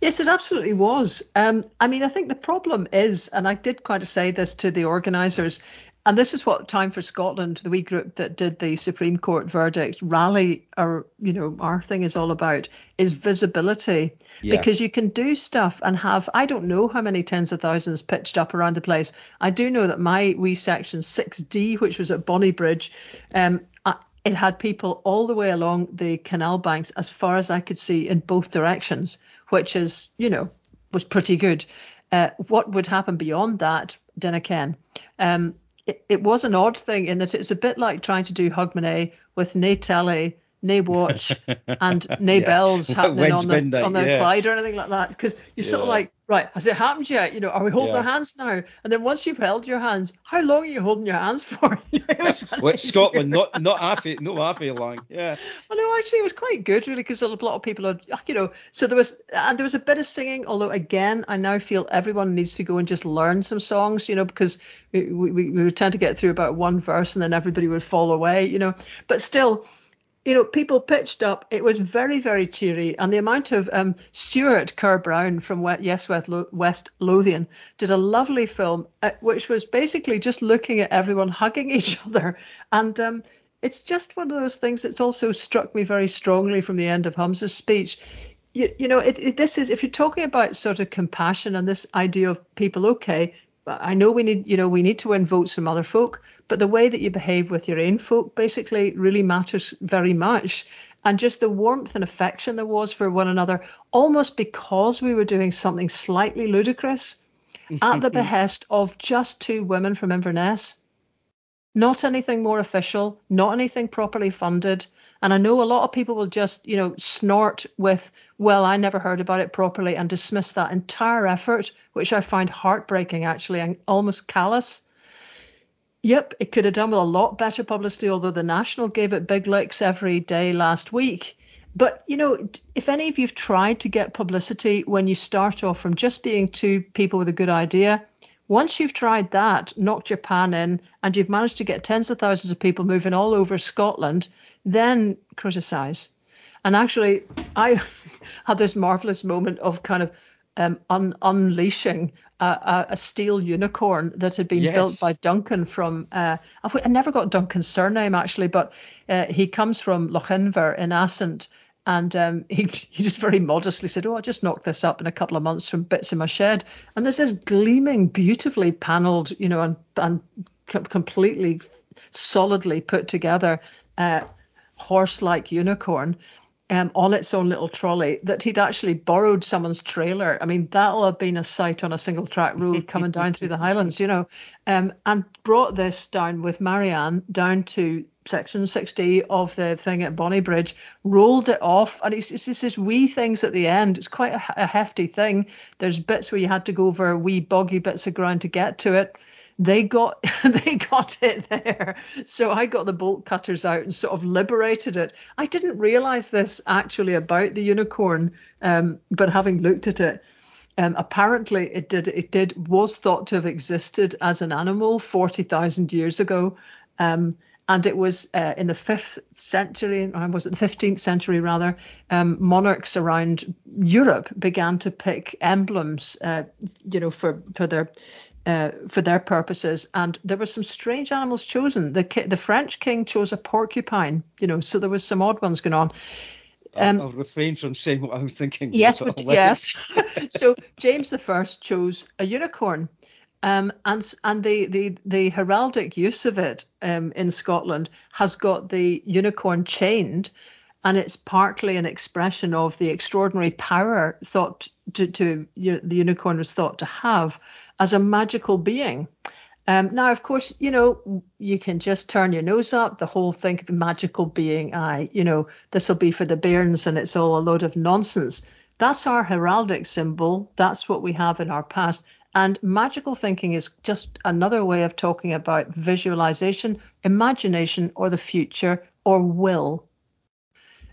Yes, it absolutely was. Um, I mean, I think the problem is, and I did quite say this to the organisers, and this is what Time for Scotland, the wee group that did the Supreme Court verdict rally, or you know, our thing is all about is visibility, yeah. because you can do stuff and have I don't know how many tens of thousands pitched up around the place. I do know that my wee section 6D, which was at Bonnybridge, um, it had people all the way along the canal banks as far as I could see in both directions which is, you know, was pretty good. Uh, what would happen beyond that, dinna ken. Um, it, it, was an odd thing in that it's a bit like trying to do Hogmanay with nae telly, nae watch, and nae yeah. bells happening on the, on the yeah. Clyde or anything like that. Because you're yeah. sort of like, right, has it happened yet? You know, are we holding our hands now? And then once you've held your hands, how long are you holding your hands for? well, Scotland, not not half not half long. Yeah. Well, no, actually, it was quite good, really, because a lot of people are, ah, you know, so there was and there was a bit of singing. Although again, I now feel everyone needs to go and just learn some songs, you know, because we we, we would tend to get through about one verse and then everybody would fall away, you know. But still you know, people pitched up. It was very, very cheery, and the amount of um, Stuart Kerr Brown from Yes West Lothian did a lovely film, uh, which was basically just looking at everyone hugging each other, and um, it's just one of those things that's also struck me very strongly from the end of Humza's speech. You, you know, it, it, this is if you're talking about sort of compassion and this idea of people, okay, I know we need, you know, we need to win votes from other folk, but the way that you behave with your own folk basically really matters very much. And just the warmth and affection there was for one another, almost because we were doing something slightly ludicrous at the behest of just two women from Inverness. Not anything more official, not anything properly funded. And I know a lot of people will just, you know, snort with, well, I never heard about it properly and dismiss that entire effort, which I find heartbreaking actually and almost callous. Yep, it could have done with a lot better publicity, although the National gave it big licks every day last week. But, you know, if any of you've tried to get publicity when you start off from just being two people with a good idea, once you've tried that, knocked your pan in, and you've managed to get tens of thousands of people moving all over Scotland, then criticize. And actually, I had this marvelous moment of kind of um, un- unleashing a, a, steel unicorn that had been yes. built by Duncan from. Uh, I never got Duncan's surname actually, but uh, he comes from Lochinver in Assynt, and um, he, he just very modestly said, Oh, I just knocked this up in a couple of months from bits in my shed. And there's this gleaming, beautifully panelled, you know, and, and completely solidly put together uh, horse like unicorn. Um, on its own little trolley that he'd actually borrowed someone's trailer. I mean, that'll have been a sight on a single track road coming down through the Highlands, you know, um, and brought this down with Marianne down to section 60 of the thing at Bonnybridge, rolled it off, and it's, it's just this wee things at the end. It's quite a, a, hefty thing. There's bits where you had to go over wee boggy bits of ground to get to it. They got they got it there, so I got the bolt cutters out and sort of liberated it. I didn't realise this actually about the unicorn, um, but having looked at it. Um, apparently, it did. It did was thought to have existed as an animal forty thousand years ago, um, and it was uh, in the fifth century, or was it the 15th century rather, um, monarchs around Europe began to pick emblems, uh, you know, for for their uh, for their purposes, and there were some strange animals chosen. The the French king chose a porcupine, you know, so there was some odd ones going on. Um, I'll refrain from saying what I was thinking. Yes, but, yes. so James the First chose a unicorn. Um, and and the, the the heraldic use of it um, in Scotland has got the unicorn chained, and it's partly an expression of the extraordinary power thought to, to you know, the unicorn was thought to have as a magical being. Um, now, of course, you know you can just turn your nose up. The whole thing of magical being, I, you know, this will be for the bairns, and it's all a load of nonsense. That's our heraldic symbol. That's what we have in our past. And magical thinking is just another way of talking about visualization, imagination, or the future, or will.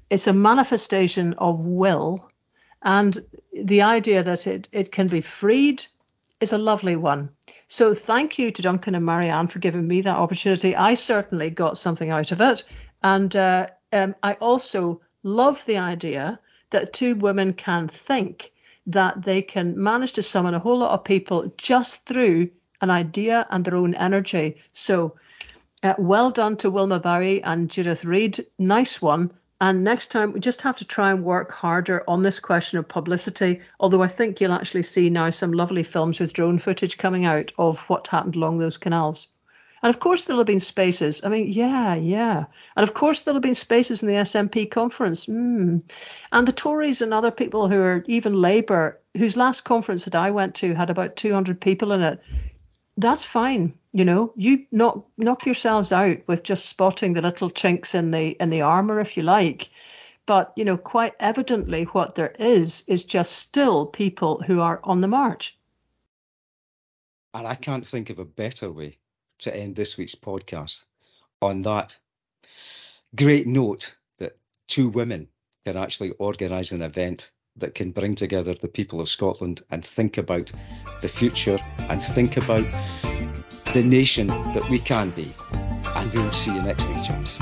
It's a manifestation of will. And the idea that it, it can be freed is a lovely one. So thank you to Duncan and Marianne for giving me that opportunity. I certainly got something out of it. And uh, um, I also love the idea that two women can think that they can manage to summon a whole lot of people just through an idea and their own energy. So, uh, well done to Wilma Bowie and Judith Reid. Nice one. And next time, we just have to try and work harder on this question of publicity. Although I think you'll actually see now some lovely films with drone footage coming out of what happened along those canals. And of course, there'll have been spaces. I mean, yeah, yeah. And of course, there'll have been spaces in the SNP conference. Mm. And the Tories and other people who are even Labour, whose last conference that I went to had about 200 people in it. That's fine. You know, you knock knock yourselves out with just spotting the little chinks in the in the armour, if you like. But you know, quite evidently, what there is is just still people who are on the march. And I can't think of a better way to end this week's podcast on that great note that two women can actually organise an event that can bring together the people of Scotland and think about the future and think about the nation that we can be. And we'll see you next week, chaps.